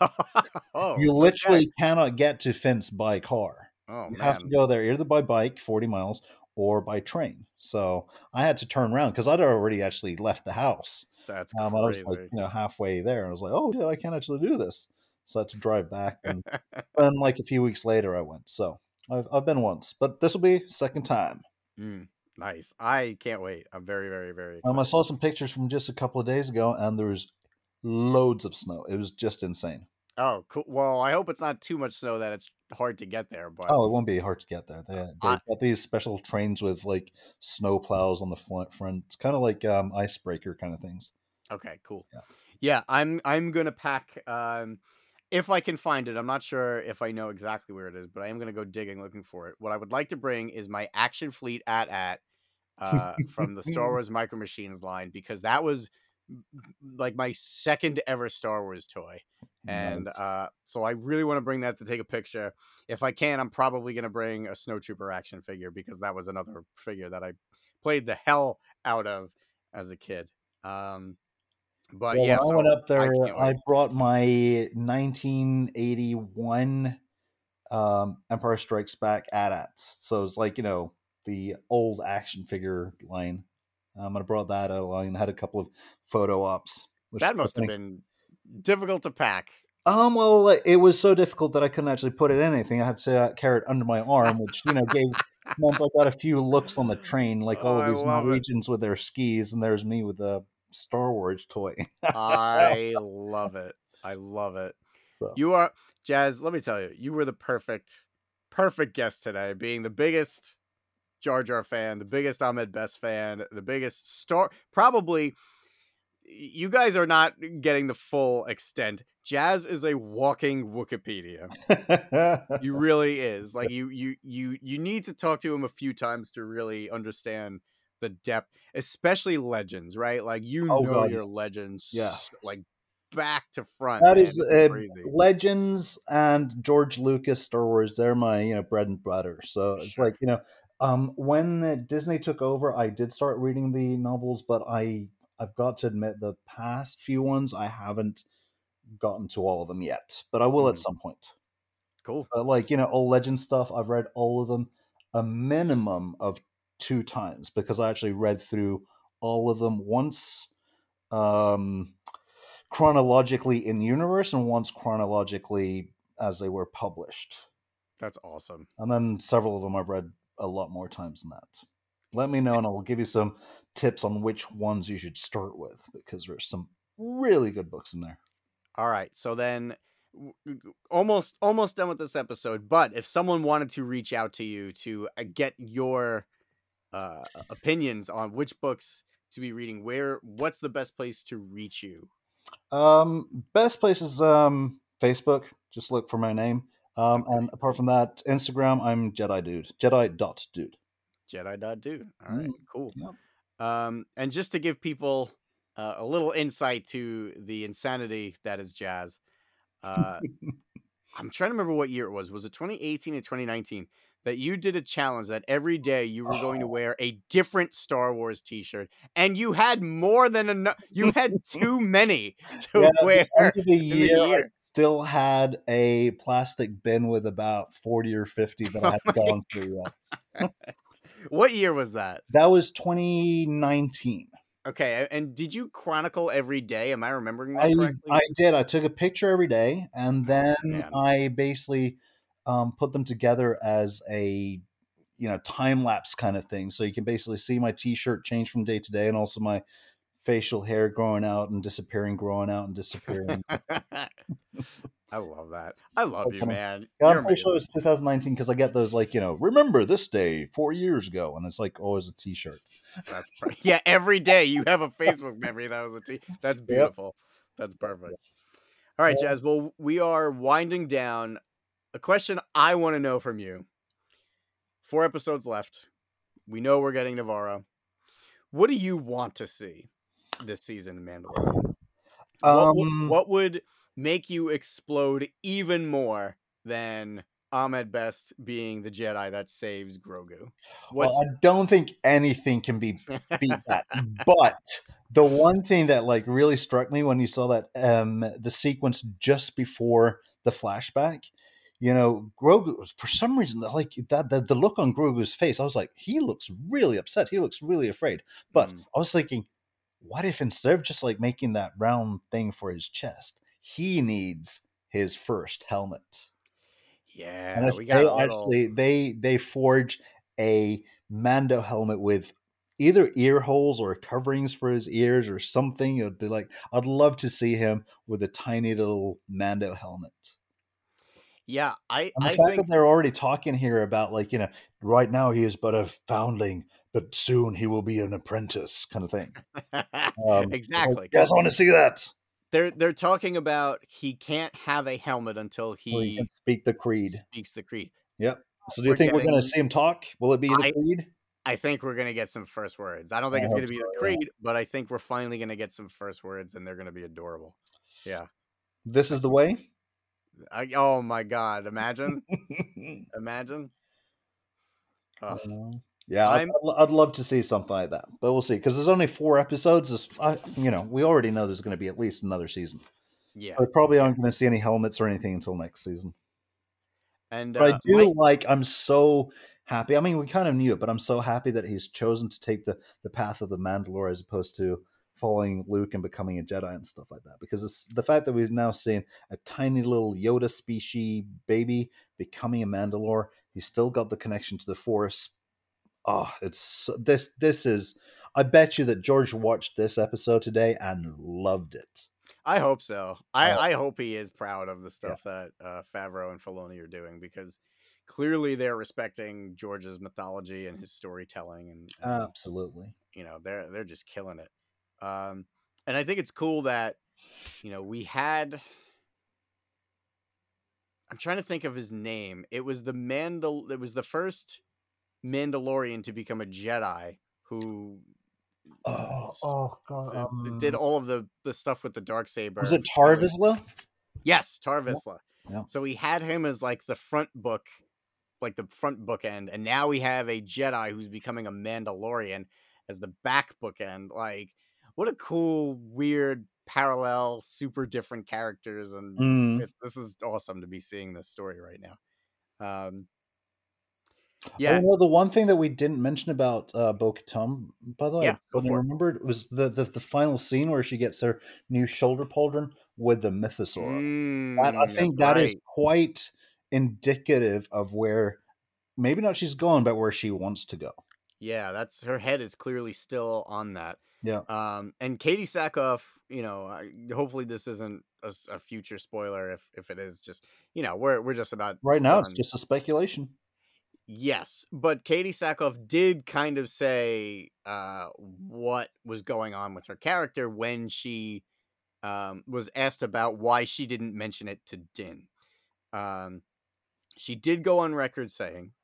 oh, you okay. literally cannot get to Finse by car. Oh you man. have to go there either by bike, 40 miles, or by train. So I had to turn around because I'd already actually left the house. That's Um, I was like, you know, halfway there. And I was like, oh, shit, I can't actually do this. So I had to drive back. And then, like, a few weeks later, I went. So I've, I've been once, but this will be second time. Mm, nice. I can't wait. I'm very, very, very excited. Um, I saw some pictures from just a couple of days ago, and there was loads of snow. It was just insane. Oh, cool. Well, I hope it's not too much snow that it's hard to get there. But Oh, it won't be hard to get there. They, they I- got these special trains with like snow plows on the front. front. It's kind of like um, icebreaker kind of things. okay, cool. Yeah. Yeah, I'm I'm gonna pack. Um, if I can find it, I'm not sure if I know exactly where it is, but I am gonna go digging looking for it. What I would like to bring is my Action Fleet AT-AT uh, from the Star Wars Micro Machines line because that was like my second ever Star Wars toy. And Nice. uh, so I really want to bring that to take a picture. If I can, I'm probably gonna bring a Snowtrooper action figure because that was another figure that I played the hell out of as a kid. Um, but Well, yeah, when I so went up there, can't I, brought my 1981 um, Empire Strikes Back AT-AT. So it's like you know the old action figure line. Um, I brought that along and had a couple of photo ops. which that must have been difficult to pack. Um, well, it was so difficult that I couldn't actually put it in anything. I had to uh, carry it under my arm, which you know gave meant I got a few looks on the train, like all Oh, of these love it. Norwegians with their skis, and there's me with a Star Wars toy. I love it. I love it. so You are Jazz. Let me tell you, you were the perfect, perfect guest today. Being the biggest Jar Jar fan, the biggest Ahmed Best fan, the biggest star. Probably, you guys are not getting the full extent. Jazz is a walking Wikipedia. You really is. Like you, you, you, you need to talk to him a few times to really understand the depth, especially legends, right? Like you Oh, know God, your legends, yeah. like back to front. that man. is uh, crazy. Legends and George Lucas Star Wars. They're my you know bread and butter. So it's Sure. like you know Um, when Disney took over, I did start reading the novels, but I I've got to admit the past few ones I haven't gotten to all of them yet, but I will at Mm. some point. Cool. But like you know, old legend stuff, I've read all of them a minimum of two times because I actually read through all of them once um, chronologically in the universe and once chronologically as they were published. That's awesome. And then several of them I've read a lot more times than that. Let me know and I'll give you some tips on which ones you should start with because there's some really good books in there. All right. So then almost almost done with this episode, but if someone wanted to reach out to you to uh, get your uh opinions on which books to be reading, where what's the best place to reach you? Um, best place is um, Facebook. Just look for my name. Um, and apart from that, Instagram, I'm Jedi Dude. Jedi dot dude. Jedi dot dude. All right, Mm, cool. yep. Um, and just to give people uh, a little insight to the insanity that is jazz, uh, I'm trying to remember what year it was. Was it 2018 or 2019 that you did a challenge that every day you were going to Oh. wear a different Star Wars T-shirt, and you had more than enough. You had too many to Yeah, wear. at the end of the the year, I year. still had a plastic bin with about 40 or 50 that I hadn't gone through. What year was that? That was 2019. Okay, and did you chronicle every day? Am I remembering that I, correctly? I did. I took a picture every day and then man. I basically um, put them together as a you know time lapse kind of thing. So you can basically see my t-shirt change from day to day and also my facial hair growing out and disappearing, growing out and disappearing. I love that. I love you, man. Yeah, I'm pretty sure it was 2019 because I get those like you know remember this day four years ago and it's like always a t-shirt. That's yeah. Every day you have a Facebook memory that was a T. That's beautiful. That's perfect. All right, Jazz. Well, we are winding down. A question I want to know from you. Four episodes left. We know we're getting Nevarro. What do you want to see this season in Mandalorian? what, would- Um, what would make you explode even more than Ahmed Best being the Jedi that saves Grogu? What's Well, I don't think anything can be beat that. but the one thing that like really struck me when you saw that um the sequence just before the flashback, you know, Grogu for some reason like that the, the look on Grogu's face, I was like, he looks really upset. He looks really afraid. But Mm. I was thinking, what if instead of just like making that round thing for his chest, he needs his first helmet? Yeah, if we got they little- actually they they forge a Mando helmet with either ear holes or coverings for his ears or something. It would be like I'd love to see him with a tiny little Mando helmet. Yeah, I And the I fact think that they're already talking here about like you know right now he is but a foundling, but soon he will be an apprentice kind of thing. Um, exactly. Like, yes, I want to see that. They're they're talking about he can't have a helmet until he he can speak the creed. speaks the creed. Yep. Uh, so do you We're think we're going to see him talk? Will it be the I- creed? I think we're gonna get some first words. I don't think I it's gonna be so, the yeah. creed, but I think we're finally gonna get some first words, and they're gonna be adorable. Yeah. This is the way. I, oh my god! Imagine, imagine. Ugh. Yeah, I'd, I'd- I'd love to see something like that, but we'll see because there's only four episodes. I, you know, we already know there's going to be at least another season. yeah, So we probably aren't going to see any helmets or anything until next season. and But uh, I do my- like. I'm so happy. I mean, we kind of knew it, but I'm so happy that he's chosen to take the the path of the Mandalore as opposed to following Luke and becoming a Jedi and stuff like that. Because it's the fact that we've now seen a tiny little Yoda species baby becoming a Mandalore. He's still got the connection to the Force. Oh, it's this. This is. I bet you that George watched this episode today and loved it. I hope so. I, Uh, I hope he is proud of the stuff that uh, Favreau and Filoni are doing because clearly they're respecting George's mythology and his storytelling, and, and, Absolutely. you know they're they're just killing it. Um, and I think it's cool that you know we had. I'm trying to think of his name. It was the Mandal. It was the first Mandalorian to become a Jedi who Oh, oh god. um, did all of the the stuff with the dark saber. was it Tar Vizsla? Yes, Tar Vizsla. yeah. So we had him as like the front book like the front bookend, and now we have a Jedi who's becoming a Mandalorian as the back bookend. Like, what a cool, weird, parallel, super different characters, and Mm. it, this is awesome to be seeing this story right now. Um, Yeah. yeah, Oh, the one thing that we didn't mention about uh, Bo Katan, by the way, Yeah, I it. remembered was the, the the final scene where she gets her new shoulder pauldron with the mythosaur. That, I Mm, think that is right. quite indicative of where maybe not she's going, but where she wants to go. Yeah, that's her head is clearly still on that. Yeah. Um, and Katee Sackhoff, you know, I, hopefully this isn't a future spoiler. If if it is, just you know, we're we're just about Right now, it's just a speculation. Yes, but Katee Sackhoff did kind of say uh, what was going on with her character when she um, was asked about why she didn't mention it to Din. Um, she did go on record saying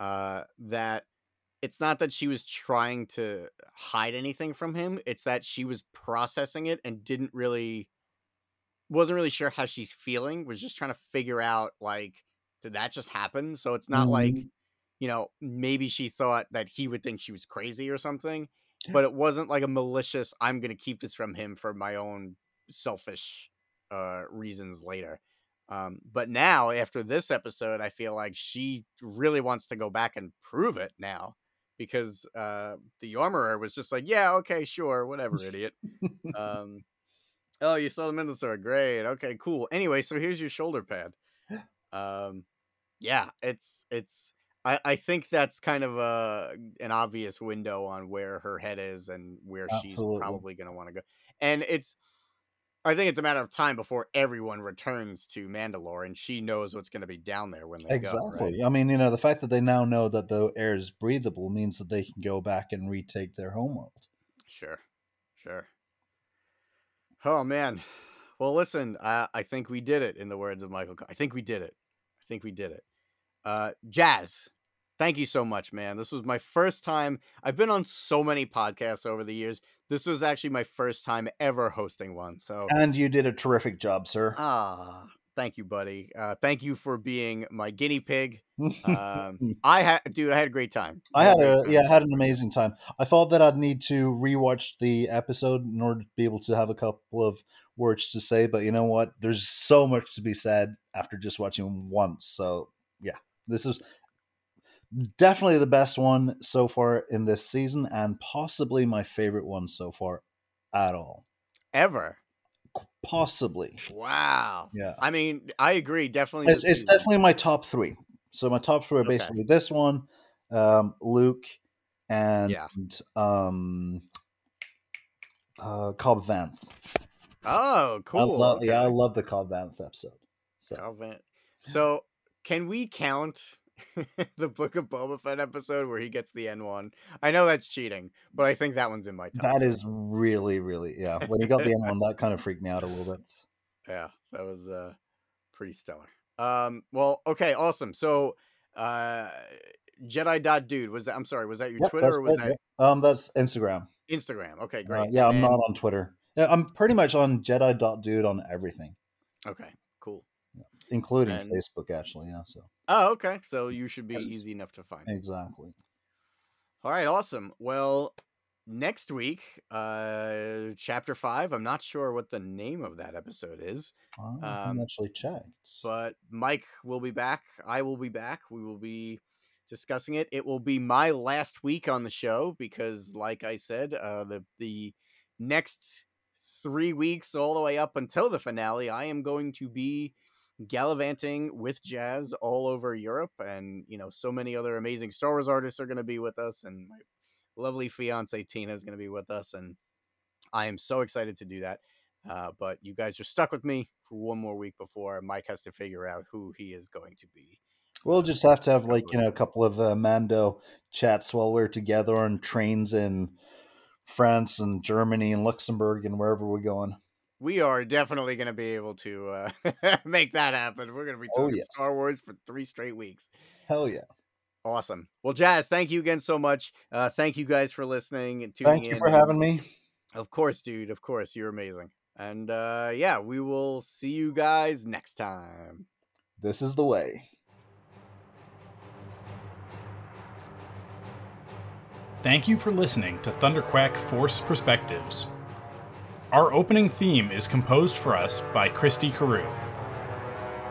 uh, that it's not that she was trying to hide anything from him; it's that she was processing it and didn't really wasn't really sure how she's feeling. Was just trying to figure out like, did that just happen? So it's not like Mhm. You know, maybe she thought that he would think she was crazy or something, but it wasn't like a malicious, I'm going to keep this from him for my own selfish uh, reasons later. Um, but now, after this episode, I feel like she really wants to go back and prove it now because uh, the armorer was just like, yeah, okay, sure, whatever, idiot. um, oh, you saw the store. Great. Okay, cool. Anyway, so here's your shoulder pad. Um, yeah, it's it's. I, I think that's kind of a an obvious window on where her head is and where she's probably going to want to go. And it's, I think it's a matter of time before everyone returns to Mandalore, and she knows what's going to be down there when they go. Exactly. right? I mean, you know, the fact that they now know that the air is breathable means that they can go back and retake their homeworld. Sure, sure. Oh man. Well, listen, I, I think we did it. In the words of Michael, I think we did it. I think we did it. Uh, Jazz, thank you so much, man. This was my first time. I've been on so many podcasts over the years. This was actually my first time ever hosting one. So, And you did a terrific job, sir. ah, thank you, buddy. Uh, thank you for being my guinea pig. Um, I had, dude, I had a great time. I had a yeah, I had an amazing time. I thought that I'd need to rewatch the episode in order to be able to have a couple of words to say, but you know what? There's so much to be said after just watching once. So yeah, this is definitely the best one so far in this season, and possibly my favorite one so far at all. ever. Possibly, Wow. yeah. I mean, I agree. Definitely. It's, it's definitely my top three. So my top three are Okay. basically this one, um, Luke, and Yeah. um, uh, Cobb Vanth. Oh, cool. I love, Yeah, I love the Cobb Vanth episode. So Calvin. So, can we count the Book of Boba Fett episode where he gets the N one? I know that's cheating, but I think that one's in my top. That is really, really yeah. When he got the N one, that kind of freaked me out a little bit. yeah, that was uh pretty stellar. Um, well, okay, awesome. So, uh, Jedi dot dude was that? I'm sorry, was that your Yep, Twitter or was it, that. Um, that's Instagram. Instagram? Okay, Uh, great. yeah, I'm And not on Twitter. Yeah, I'm pretty much on Jedi dot Dude on everything, Okay, cool. including And- Facebook. Actually, yeah. So Oh, okay. So you should be easy enough to find. exactly. All right, awesome. Well, next week, uh chapter 5, I'm not sure what the name of that episode is, I Um, actually checked. but Mike will be back. I will be back. We will be discussing it. It will be my last week on the show because like I said, uh the the next 3 weeks all the way up until the finale, I am going to be gallivanting with jazz all over Europe and you know so many other amazing Star Wars artists are going to be with us and my lovely fiance Tina is going to be with us and I am so excited to do that. Uh, but you guys are stuck with me for one more week before Mike has to figure out who he is going to be. We'll just have to have like you know a couple of uh, Mando chats while we're together on trains in France and Germany and Luxembourg and wherever we're going we are definitely going to be able to uh, make that happen. We're going to be oh, talking oh, yes. Star Wars for three straight weeks. Hell yeah. Awesome. Well, Jazz, thank you again so much. Uh, thank you guys for listening and tuning Thank you in. for having me. Of course, dude. Of course. You're amazing. And uh, yeah, we will see you guys next time. This is the way. Thank you for listening to Thunderquack Force Perspectives. Our opening theme is composed for us by Christy Carew.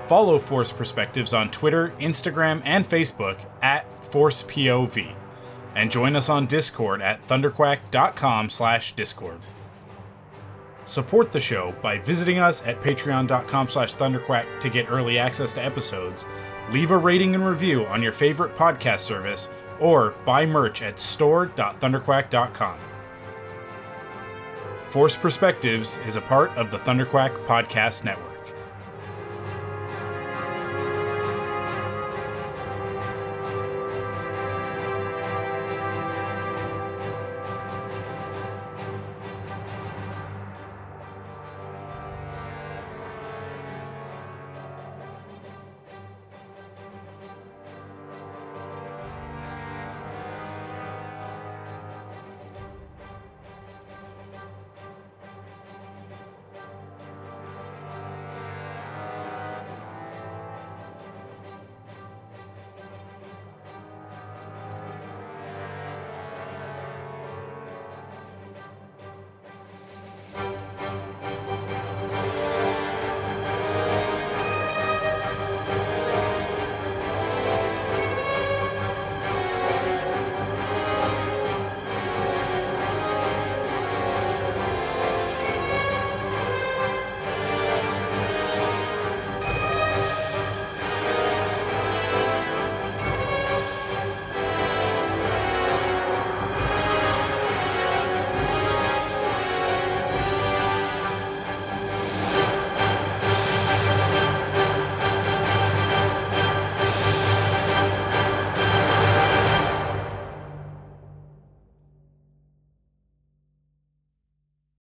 Follow Force Perspectives on Twitter, Instagram, and Facebook at ForcePOV, and join us on Discord at thunderquack.com slash Discord. Support the show by visiting us at patreon.com slash thunderquack to get early access to episodes. Leave a rating and review on your favorite podcast service, or buy merch at store.thunderquack.com. Force Perspectives is a part of the Thunderquack Podcast Network.